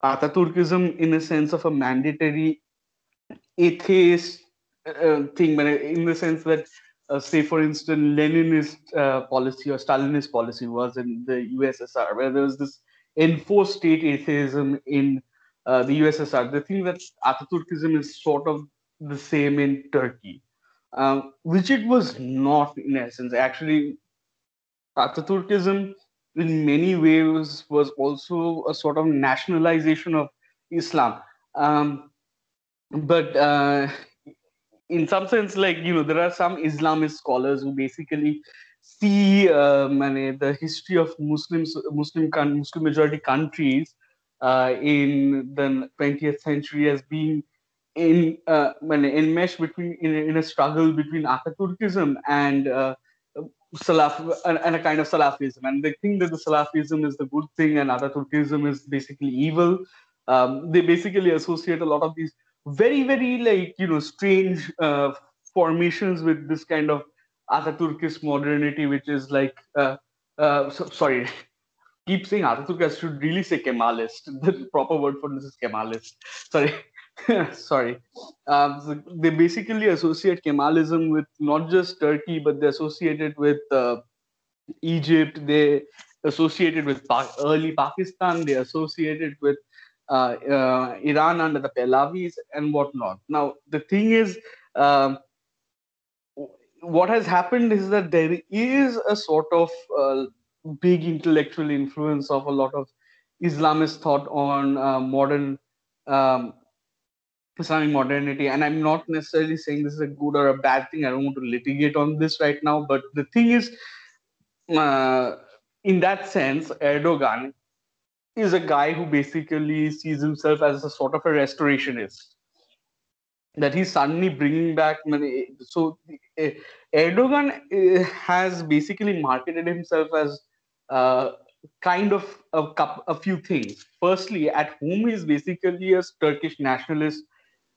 Ataturkism in a sense of a mandatory atheist uh, thing, but in the sense that uh, say for instance leninist uh, policy or stalinist policy was in the ussr where there was this enforced state atheism in uh, the ussr the thing that ataturkism is sort of the same in turkey um, which it was not in essence. Actually ataturkism in many ways was also a sort of nationalization of islam. Um, but uh, in some sense, like you know, there are some Islamist scholars who basically see um, the history of Muslims, Muslim, Muslim majority countries uh, in the 20th century as being in uh, enmeshed between in, a- in a struggle between Ataturkism and uh, Salaf and, and a kind of Salafism, and they think that the Salafism is the good thing and Ataturkism is basically evil. Um, they basically associate a lot of these very very like you know strange uh, formations with this kind of Ataturkist modernity, which is like uh, uh, so, sorry, keep saying Ataturk. I should really say Kemalist. The proper word for this is Kemalist. Sorry, sorry. Um, they basically associate Kemalism with not just Turkey, but they associate it with uh, Egypt. They associate it with pa- early Pakistan. They associate it with uh, uh, Iran under the Pahlavis and whatnot. Now, the thing is, um, what has happened is that there is a sort of uh, big intellectual influence of a lot of Islamist thought on uh, modern um, Islamic modernity. And I'm not necessarily saying this is a good or a bad thing. I don't want to litigate on this right now. But the thing is, uh, in that sense, Erdogan is a guy who basically sees himself as a sort of a restorationist. that he's suddenly bringing back money. So uh, Erdogan uh, has basically marketed himself as uh, kind of a, a few things. Firstly, at home he's basically a Turkish nationalist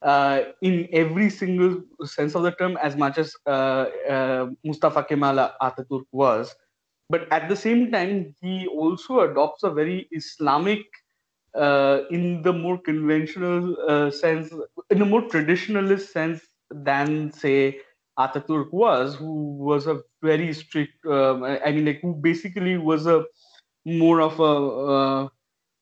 uh, in every single sense of the term, as much as uh, uh, Mustafa Kemal Ataturk was. But at the same time, he also adopts a very Islamic uh, in the more conventional sense, in a more traditionalist sense than, say, Ataturk was, who was a very strict, um, I mean, like, who basically was a more of a,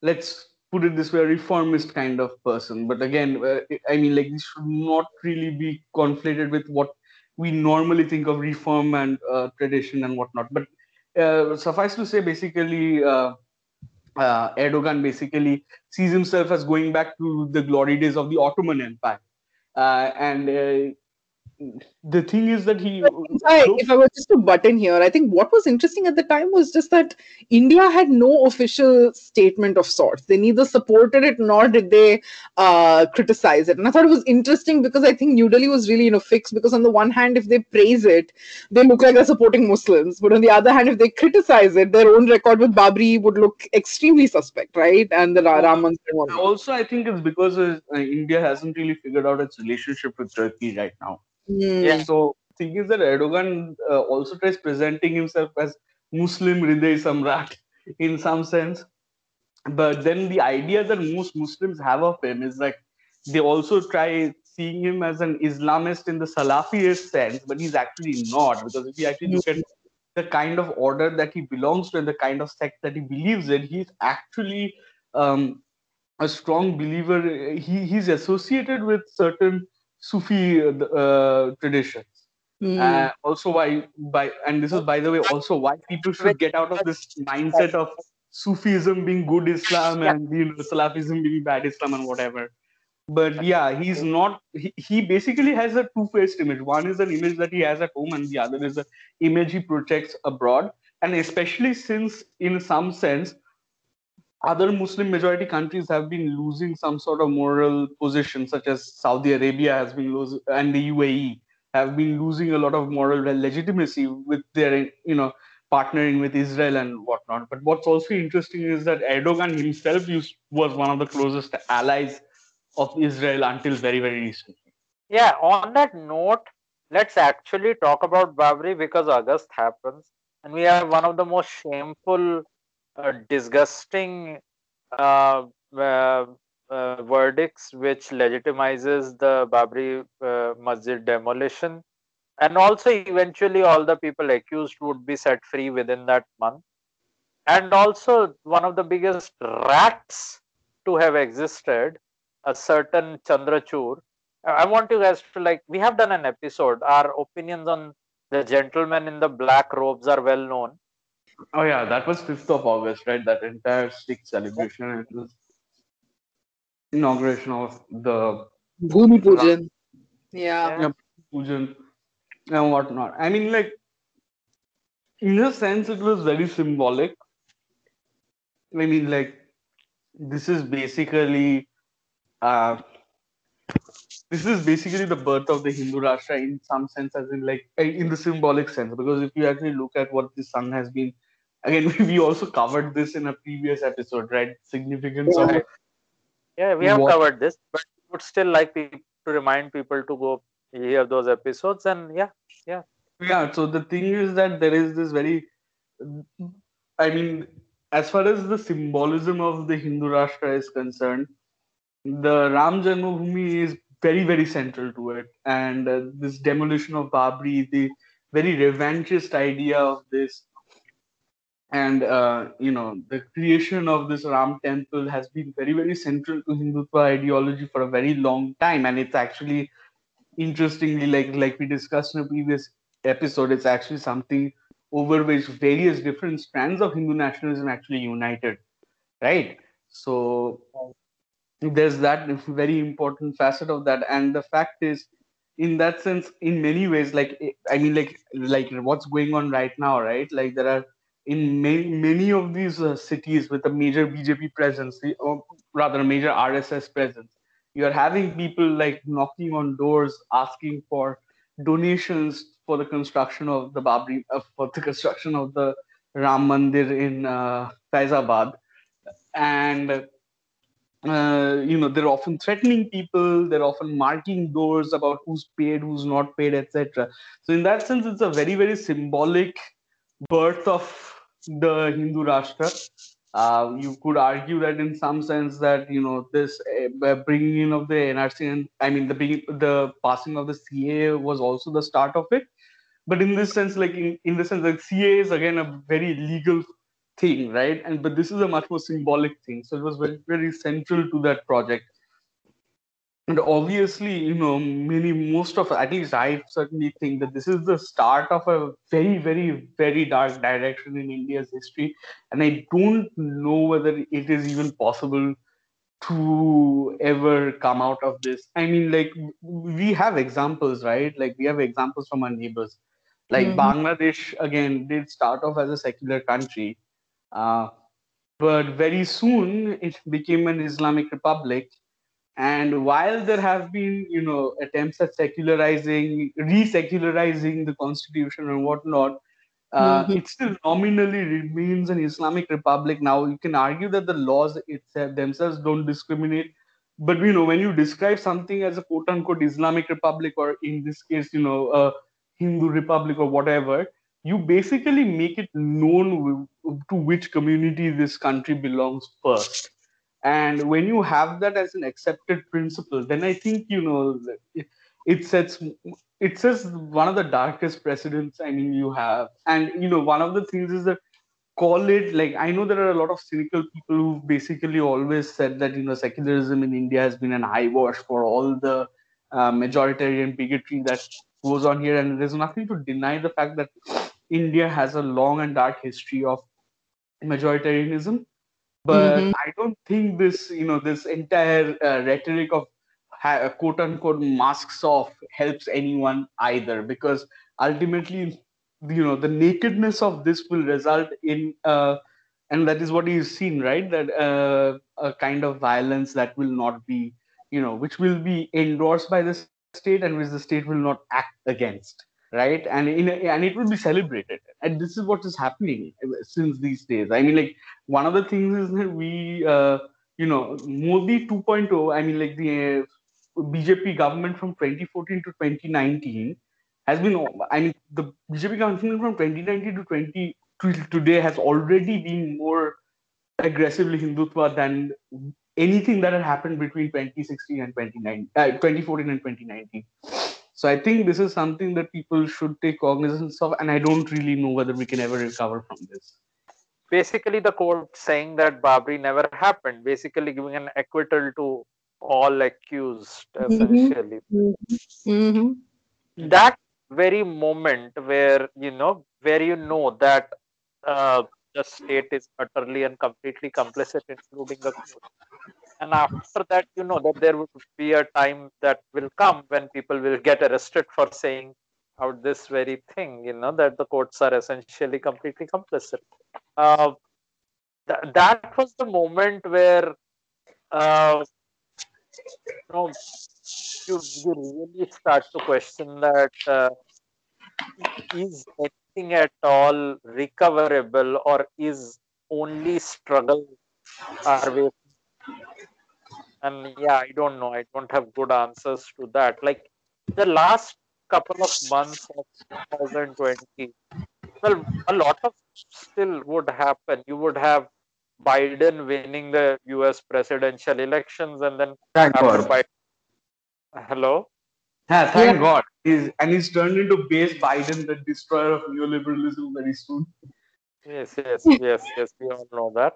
let's put it this way, a reformist kind of person. But again, uh, I mean, like, this should not really be conflated with what we normally think of reform and uh, tradition and whatnot. But uh, suffice to say, basically, uh, Erdogan basically sees himself as going back to the glory days of the Ottoman Empire. Uh, and uh, the thing is that he if I, if I were just to butt in here i think what was interesting at the time was just that india had no official statement of sorts. They neither supported it nor did they uh, criticize it. And i thought it was interesting because i think new delhi was really in a fix because on the one hand if they praise it they look like they're supporting muslims. But on the other hand if they criticize it their own record with babri would look extremely suspect right? And the Raman also i think it's because uh, india hasn't really figured out its relationship with turkey right now Mm. Yeah. So thing is that Erdogan uh, also tries presenting himself as Muslim Hriday Samrat in some sense. But then the idea that most Muslims have of him is like they also try seeing him as an Islamist in the Salafist sense, but he's actually not. Because if you actually look at the kind of order that he belongs to and the kind of sect that he believes in, he's actually um, a strong believer. He, he's associated with certain Sufi uh, uh, traditions. Mm. Uh, also, why by and this is by the way also why people should get out of this mindset of Sufism being good Islam and you know Salafism being bad Islam and whatever. But yeah, he's not. He, he basically has a two-faced image. One is an image that he has at home, and the other is the image he projects abroad. And especially since, in some sense, other Muslim majority countries have been losing some sort of moral position, such as Saudi Arabia has been losing, and the UAE have been losing a lot of moral legitimacy with their, you know, partnering with Israel and whatnot. But what's also interesting is that Erdogan himself used, was one of the closest allies of Israel until very, very recently. Yeah, on that note, let's actually talk about Babri because August happens, and we have one of the most shameful disgusting uh, uh, uh, verdicts which legitimizes the Babri Masjid demolition. And also, eventually, all the people accused would be set free within that month. And also, one of the biggest rats to have existed, a certain Chandrachud. I want you guys to like, we have done an episode. Our opinions on the gentleman in the black robes are well known Oh yeah, that was fifth of August, right? That entire stick celebration. It was inauguration of the Bhumi Pujan. Yeah. yeah. Pujan and whatnot. I mean, like in a sense, it was very symbolic. I mean, like this is basically uh, this is basically the birth of the Hindu Rashtra in some sense, as in like in the symbolic sense. Because if you actually look at what the sun has been again we also covered this in a previous episode right? Significance yeah. of yeah. We have what, covered this but would still like to remind people to go hear those episodes and yeah yeah. Yeah so the thing is that there is this very i mean as far as the symbolism of the hindu rashtra is concerned the ram janmabhoomi is very very central to it. And uh, this demolition of babri the very revanchist idea of this and uh, you know the creation of this ram temple has been very very central to hindutva ideology for a very long time. And it's actually interestingly like like we discussed in a previous episode it's actually something over which various different strands of hindu nationalism actually united right? So there's that very important facet of that. And the fact is in that sense in many ways like i mean like like what's going on right now right? Like there are in many, many of these uh, cities with a major BJP presence, or rather a major RSS presence, you're having people like knocking on doors asking for donations for the construction of the Babri, uh, for the construction of the Ram Mandir in uh, Faizabad. And, uh, you know, they're often threatening people, they're often marking doors about who's paid, who's not paid, etc. So, in that sense, it's a very, very symbolic birth of the Hindu Rashtra. Uh, you could argue that in some sense that you know this uh, bringing in of the NRC and I mean the the passing of the CAA was also the start of it. But in this sense, like in, in the sense like CAA is again a very legal thing, right? And but this is a much more symbolic thing. So it was very very central to that project and obviously you know many most of at least i certainly think that this is the start of a very very very dark direction in india's history. And i don't know whether it is even possible to ever come out of this. I mean like we have examples right? Like we have examples from our neighbors. Like mm-hmm. bangladesh again did start off as a secular country uh, but very soon it became an islamic republic and while there have been, you know, attempts at secularizing, re-secularizing the constitution and whatnot, uh, mm-hmm. it still nominally remains an Islamic republic. Now, you can argue that the laws itself themselves don't discriminate, but you know, when you describe something as a quote-unquote Islamic republic, or in this case, you know, a Hindu republic or whatever, you basically make it known to which community this country belongs first and when you have that as an accepted principle then i think you know it, sets it says one of the darkest precedents i mean you have. And you know one of the things is that call it like i know there are a lot of cynical people who basically always said that you know secularism in india has been an eyewash for all the uh, majoritarian bigotry that goes on here. And there's nothing to deny the fact that india has a long and dark history of majoritarianism but mm-hmm. i don't think this you know this entire uh, rhetoric of ha- quote unquote masks off helps anyone either because ultimately you know the nakedness of this will result in uh, and that is what you've seen right? That uh, a kind of violence that will not be you know which will be endorsed by the state and which the state will not act against right? And in a, and it will be celebrated. And this is what is happening since these days. I mean like one of the things is that we uh, you know modi 2.0 i mean like the uh, bjp government from 2014 to 2019 has been i mean the bjp government from 2019 to 20 to today has already been more aggressively hindutva than anything that had happened between 2016 and 2019 uh, 2014 and 2019 so I think this is something that people should take cognizance of, and I don't really know whether we can ever recover from this. Basically, the court saying that Babri never happened, basically giving an acquittal to all accused, mm-hmm. essentially. Mm-hmm. Mm-hmm. That very moment where you know, where you know that uh, the state is utterly and completely complicit, including the court and after that you know that there would be a time that will come when people will get arrested for saying out this very thing you know that the courts are essentially completely complicit uh, th- that was the moment where uh, you know you, you really start to question that uh, is anything at all recoverable or is only struggle our way? And yeah i don't know. I don't have good answers to that. Like the last couple of months of 2020 well a lot of still would happen. You would have biden winning the us presidential elections and then thank god. Biden, hello? Yeah, thank yeah. god. He's and he's turned into base biden the destroyer of neoliberalism very soon. Yes yes yes yes we all know that.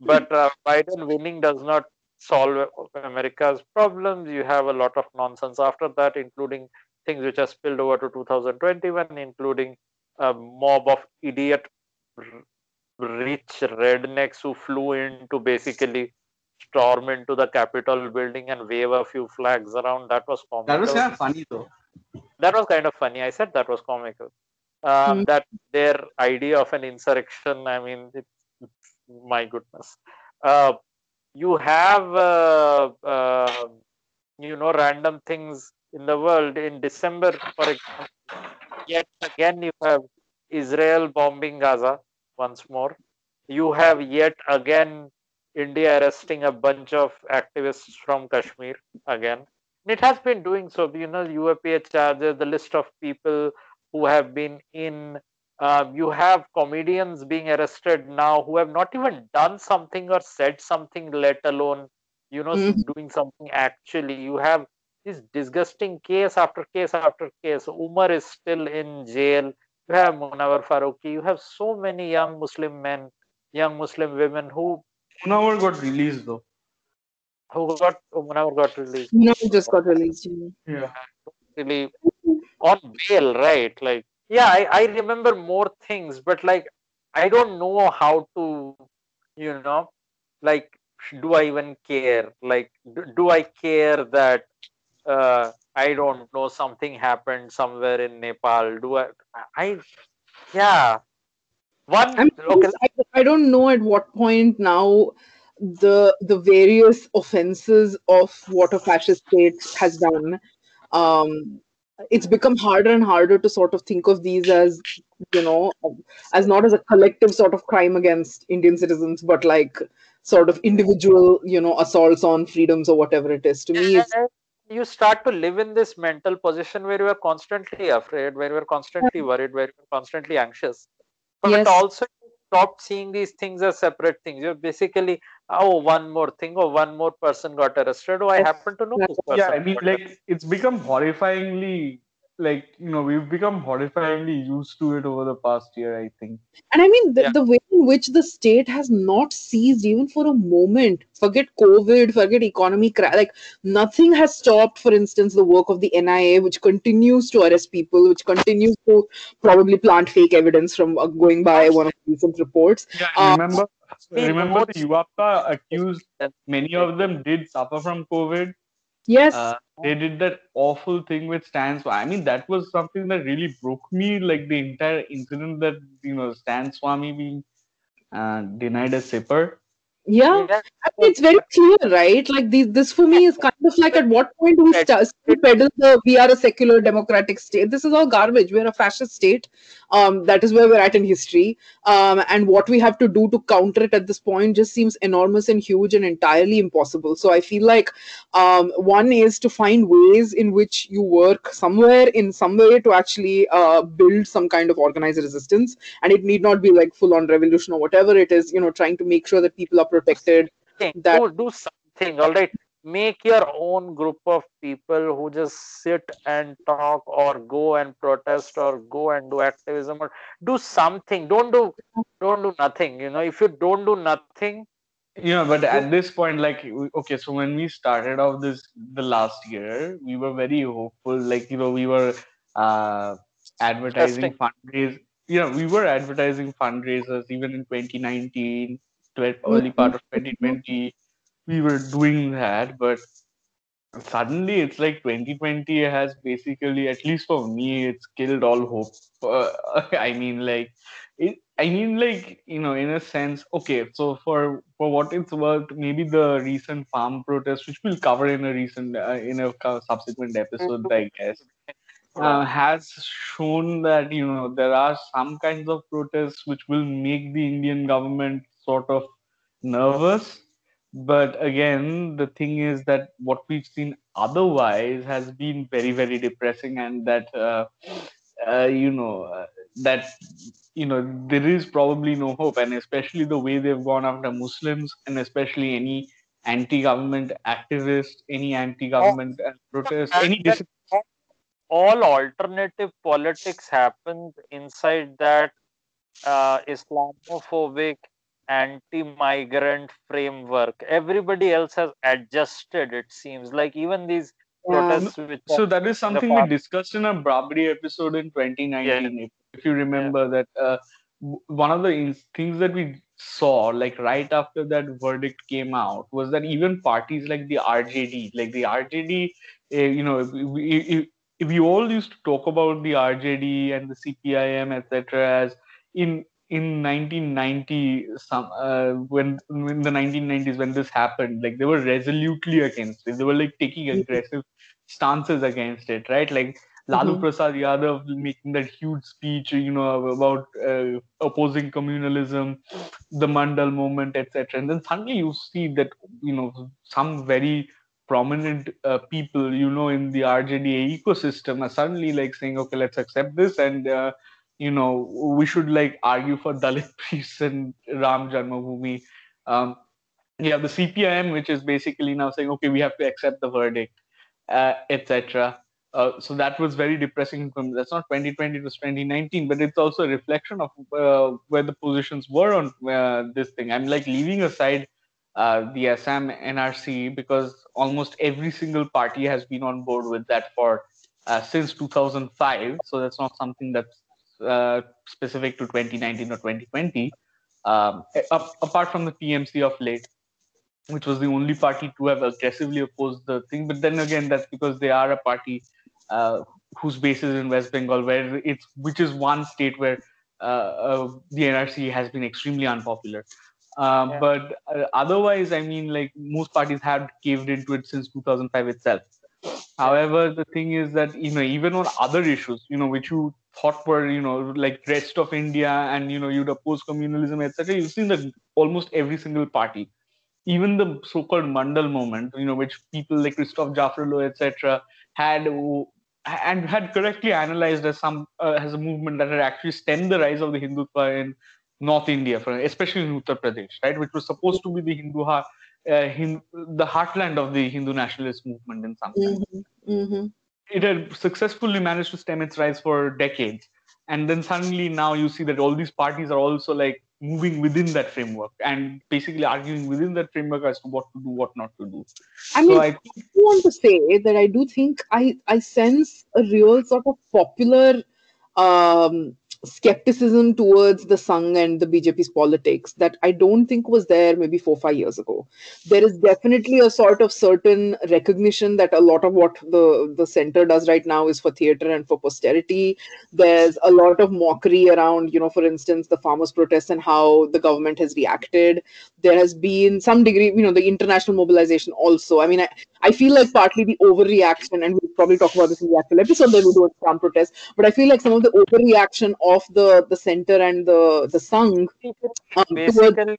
But uh, biden winning does not solve America's problems. You have a lot of nonsense after that, including things which are spilled over to 2021, including a mob of idiot rich rednecks who flew in to basically storm into the Capitol building and wave a few flags around. That was comical. That was kind of funny, though. That was kind of funny. I said that was comical. Um, mm. That their idea of an insurrection, I mean, it's, my goodness. Uh, you have uh, uh, you know random things in the world in december for example yet again you have israel bombing gaza once more. You have yet again india arresting a bunch of activists from kashmir again. It has been doing so. You know UAPA charges the list of people who have been in uh, you have comedians being arrested now who have not even done something or said something let alone you know mm. doing something actually. You have this disgusting case after case after case. Umar is still in jail you have munawar faruqi you have so many young muslim men young muslim women who munawar got released though. Who got munawar got released. No just got released yeah. Really on bail right? Like yeah I, I remember more things but like i don't know how to you know like do i even care? Like do, do i care that uh, i don't know something happened somewhere in nepal. Do i i yeah. One I'm, okay I, I don't know at what point now the the various offenses of what a fascist state has done. Um it's become harder and harder to sort of think of these as you know as not as a collective sort of crime against indian citizens but like sort of individual you know assaults on freedoms or whatever it is. To me you start to live in this mental position where you are constantly afraid where you are constantly worried where you are constantly anxious but yes. also stop seeing these things as separate things you're basically oh one more thing or oh, one more person got arrested oh i happen to know this person. yeah i mean like it's become horrifyingly like you know we've become horrifyingly used to it over the past year i think. And i mean the, yeah. the way in which the state has not seized even for a moment. Forget covid forget economy like nothing has stopped for instance the work of the nia which continues to arrest people which continues to probably plant fake evidence from uh, going by one of the recent reports. Yeah, uh, remember remember the UAPA accused many of them did suffer from covid Yes. Uh, they did that awful thing with Stan. Swamy. I mean, that was something that really broke me. Like the entire incident that you know Stan Swamy being uh, denied a sipper. Yeah, I mean, it's very clear, right? Like this, this for me is kind of like at what point do we start peddle the we are a secular democratic state? This is all garbage. We're a fascist state. Um, that is where we're at in history. Um, and what we have to do to counter it at this point just seems enormous and huge and entirely impossible. So I feel like um, one is to find ways in which you work somewhere in some way to actually uh, build some kind of organized resistance, and it need not be like full on revolution or whatever it is. You know, trying to make sure that people are protected. That do, do something. All right, make your own group of people who just sit and talk or go and protest or go and do activism or do something. Don't do don't do nothing. You know, if you don't do nothing. Yeah, but at this point, like, okay, so when we started off this the last year, we were very hopeful. Like, you know, we were uh, advertising fundraisers. You know, we were advertising fundraisers even in 2019 early part of 2020 we were doing that but suddenly it's like 2020 has basically at least for me it's killed all hope. Uh, i mean like it, i mean like you know in a sense okay so for for what it's worth maybe the recent farm protest which we'll cover in a recent uh, in a subsequent episode i guess uh, has shown that you know there are some kinds of protests which will make the indian government sort of nervous. But again the thing is that what we've seen otherwise has been very very depressing and that uh, uh, you know uh, that you know there is probably no hope. And especially the way they've gone after muslims and especially any anti-government activists any anti-government oh, protest any dis- all alternative politics happens inside that uh, islamophobic anti-migrant framework everybody else has adjusted it seems like even these protests um, so that is something we discussed in a Babri episode in 2019 yeah. if you remember yeah. that uh, one of the things that we saw like right after that verdict came out was that even parties like the rjd like the rjd uh, you know we, we all used to talk about the rjd and the cpim etc as in in 1990 some uh, when in the 1990s when this happened like they were resolutely against it they were like taking mm-hmm. aggressive stances against it right like Lalu mm-hmm. Prasad Yadav making that huge speech, you know, about uh, opposing communalism, the Mandal movement, etc. And then suddenly you see that, you know, some very prominent uh, people, you know, in the RJDA ecosystem are suddenly like saying, okay, let's accept this and uh, you know, we should like argue for Dalit priests and Ram Janmabhoomi. Um, yeah, the CPIM, which is basically now saying, okay, we have to accept the verdict, uh, etc. Uh, so that was very depressing. From that's not 2020, it was 2019, but it's also a reflection of uh, where the positions were on uh, this thing. I'm like leaving aside uh, the Assam NRC because almost every single party has been on board with that for uh, since 2005. So that's not something that's uh, specific to 2019 or 2020, um, apart from the TMC of late, which was the only party to have aggressively opposed the thing. But then again, that's because they are a party uh, whose base is in West Bengal, where it's which is one state where uh, uh the NRC has been extremely unpopular. Um, yeah. But uh, otherwise, I mean, like most parties have caved into it since 2005 itself. However, the thing is that you know even on other issues, you know, which you thought were you know like rest of India and you know you'd oppose communalism, etc. You've seen that almost every single party, even the so-called Mandal movement, you know, which people like Christophe Jaffrelot, etc., had and had correctly analyzed as some uh, as a movement that had actually stemmed the rise of the Hindutva in North India, especially in Uttar Pradesh, right, which was supposed to be the Hindu uh, the heartland of the Hindu nationalist movement in some sense. Mm-hmm. Mm-hmm. It had successfully managed to stem its rise for decades. And then suddenly now you see that all these parties are also like moving within that framework and basically arguing within that framework as to what to do, what not to do. I mean, so I, I want to say that I do think I, I sense a real sort of popular um, skepticism towards the Sangh and the BJP's politics that I don't think was there maybe four five years ago. There is definitely a sort of certain recognition that a lot of what the the center does right now is for theater and for posterity. There's a lot of mockery around, you know, for instance, the farmers' protests and how the government has reacted. There has been some degree, you know, the international mobilization also. I mean, I, I feel like partly the overreaction, and we'll probably talk about this in the actual episode that we do with farm protests, but I feel like some of the overreaction of the the center and the the Sangh. Um, Basically,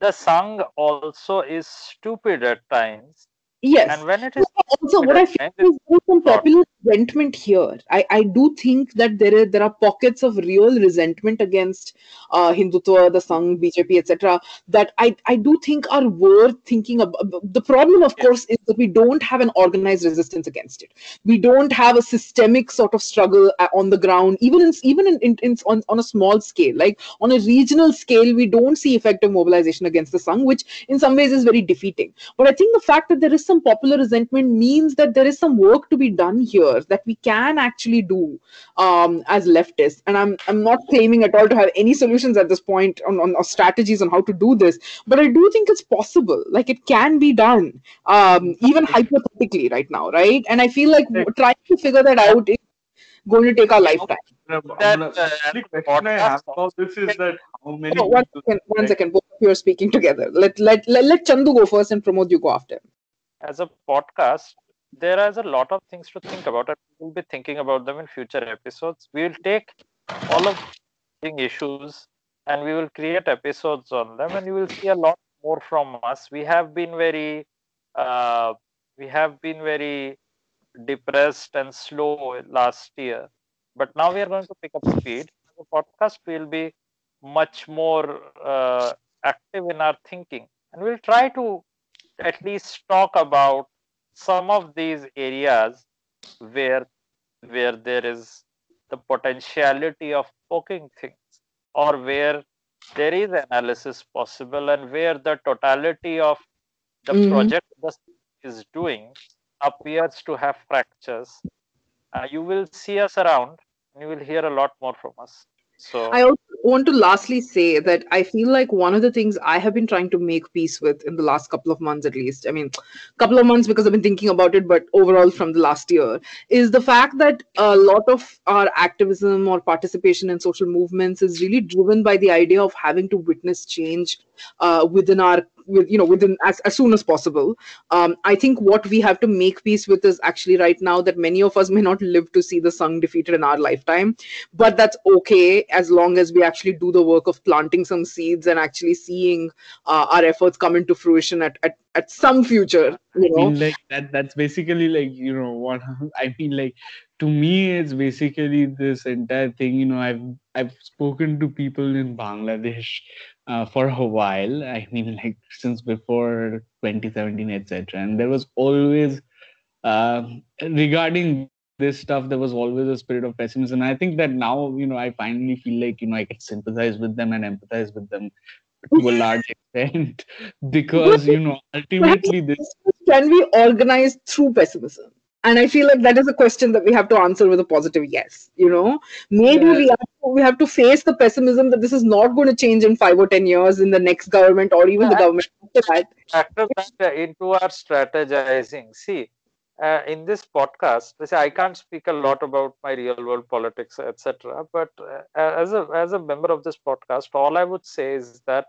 the Sangh also is stupid at times. Yes. And when it is also what I feel is there's some popular resentment here. I, I do think that there are there are pockets of real resentment against uh, Hindutva, the Sangh, BJP, etc. That I, I do think are worth thinking about. The problem, of course, is that we don't have an organized resistance against it. We don't have a systemic sort of struggle uh, on the ground, even in, even in, in, in on, on a small scale, like on a regional scale, we don't see effective mobilization against the Sangh, which in some ways is very defeating. But I think the fact that there is some popular resentment means that there is some work to be done here that we can actually do um, as leftists. And I'm I'm not claiming at all to have any solutions at this point on, on, on strategies on how to do this, but I do think it's possible. Like it can be done, um, even hypothetically right now, right? And I feel like trying to figure that out is going to take our lifetime. That, uh, question I have about this is that how many. Oh, one second, one second. Both of you are speaking together. Let let let, let Chandu go first and Pramod you go after. As a podcast, there is a lot of things to think about and we'll be thinking about them in future episodes. We will take all of the issues and we will create episodes on them and you will see a lot more from us. We have been very uh, we have been very depressed and slow last year but now we are going to pick up speed. The podcast will be much more uh, active in our thinking and we'll try to at least talk about some of these areas where where there is the potentiality of poking things or where there is analysis possible and where the totality of the mm-hmm. project is doing appears to have fractures uh, you will see us around and you will hear a lot more from us so I also want to lastly say that I feel like one of the things I have been trying to make peace with in the last couple of months, at least, I mean, couple of months because I've been thinking about it, but overall from the last year, is the fact that a lot of our activism or participation in social movements is really driven by the idea of having to witness change uh, within our with you know within as, as soon as possible. Um, i think what we have to make peace with is actually right now that many of us may not live to see the Sangh defeated in our lifetime but that's okay as long as we actually do the work of planting some seeds and actually seeing uh, our efforts come into fruition at, at at some future you know? I mean, like that that's basically like you know what i mean like to me it's basically this entire thing you know i've i've spoken to people in bangladesh uh, for a while. I mean like since before 2017 etc and there was always uh, regarding this stuff there was always a spirit of pessimism. And i think that now you know i finally feel like you know i can sympathize with them and empathize with them to a large extent. Because you know ultimately this can be organized through pessimism and i feel like that is a question that we have to answer with a positive yes you know maybe Yeah. we have to, we have to face the pessimism that this is not going to change in 5 or 10 years in the next government or even the government after that factor that into our strategizing. See, uh, in this podcast, see, I can't speak a lot about my real world politics, etc. But uh, as a as a member of this podcast, all I would say is that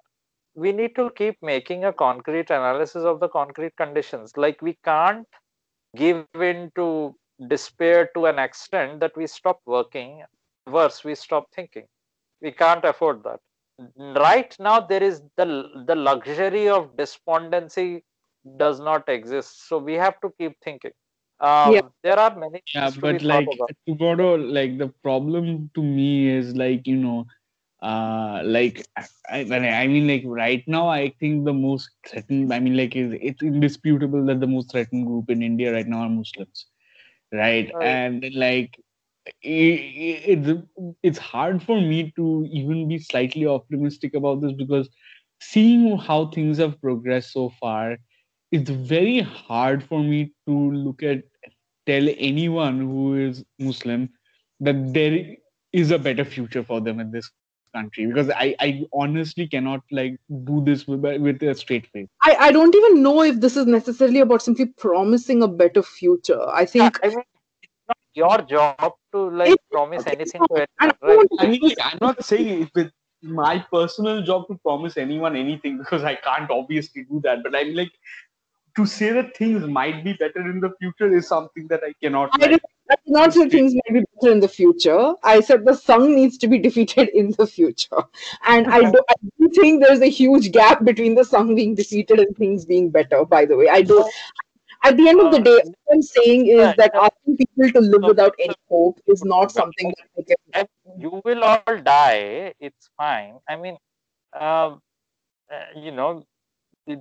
we need to keep making a concrete analysis of the concrete conditions. Like we can't give in to despair to an extent that we stop working. Worse, we stop thinking. We can't afford that right now there is the the luxury of despondency does not exist so we have to keep thinking um, Yeah. there are many yeah things to but be like thought about. tomorrow like the problem to me is like you know uh like I, I mean like right now i think the most threatened i mean like it's, it's indisputable that the most threatened group in india right now are muslims right Right. and like i- i- it's it's hard for me to even be slightly optimistic about this because seeing how things have progressed so far it's very hard for me to look at tell anyone who is muslim that there is a better future for them in this country because i i honestly cannot like do this with, with a straight face I, I don't even know if this is necessarily about simply promising a better future i Yeah, think I mean, it's not your job to like It- promise okay, anything so- to and anyone, I right? I mean, like, I'm not saying it's with my personal job to promise anyone anything because I can't obviously do that. But I'm like, to say that things might be better in the future is something that I cannot. I Like, did I did not say things may be better in the future. I said the Sangh needs to be defeated in the future. And I do, I do think there's a huge gap between the Sangh being defeated and things being better, by the way. I don't. At the end of the day, what I'm saying is yeah, that asking people to live So- without any hope is not something that I can. You will all die it's fine i mean um, uh, you know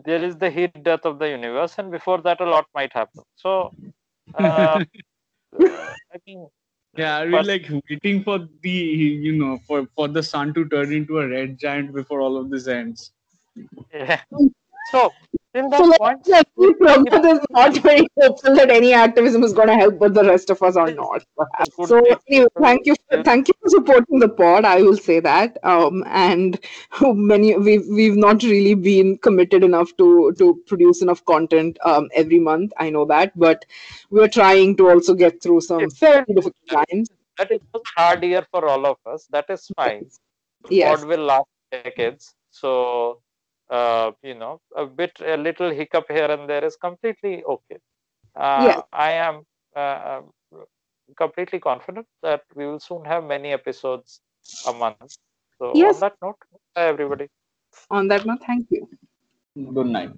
there is the heat death of the universe and before that a lot might happen so uh, uh, i mean yeah, are we but- like waiting for the you know for for the sun to turn into a red giant before all of this ends? yeah. so till that So point say Prabhat is not very hopeful that any activism is going to help, but the rest of us are not. So anyway, thank you, for, thank you for supporting the pod. I will say that. Um, and many we've we've not really been committed enough to to produce enough content um, every month. I know that, but we're trying to also get through some fairly difficult times. that was a hard year for all of us that is fine Yes, pod will last decades so uh, you know a bit a little hiccup here and there is completely okay uh, Yes. i am uh, uh, completely confident that we will soon have many episodes a month so Yes. on that note everybody on that note, thank you. Good night.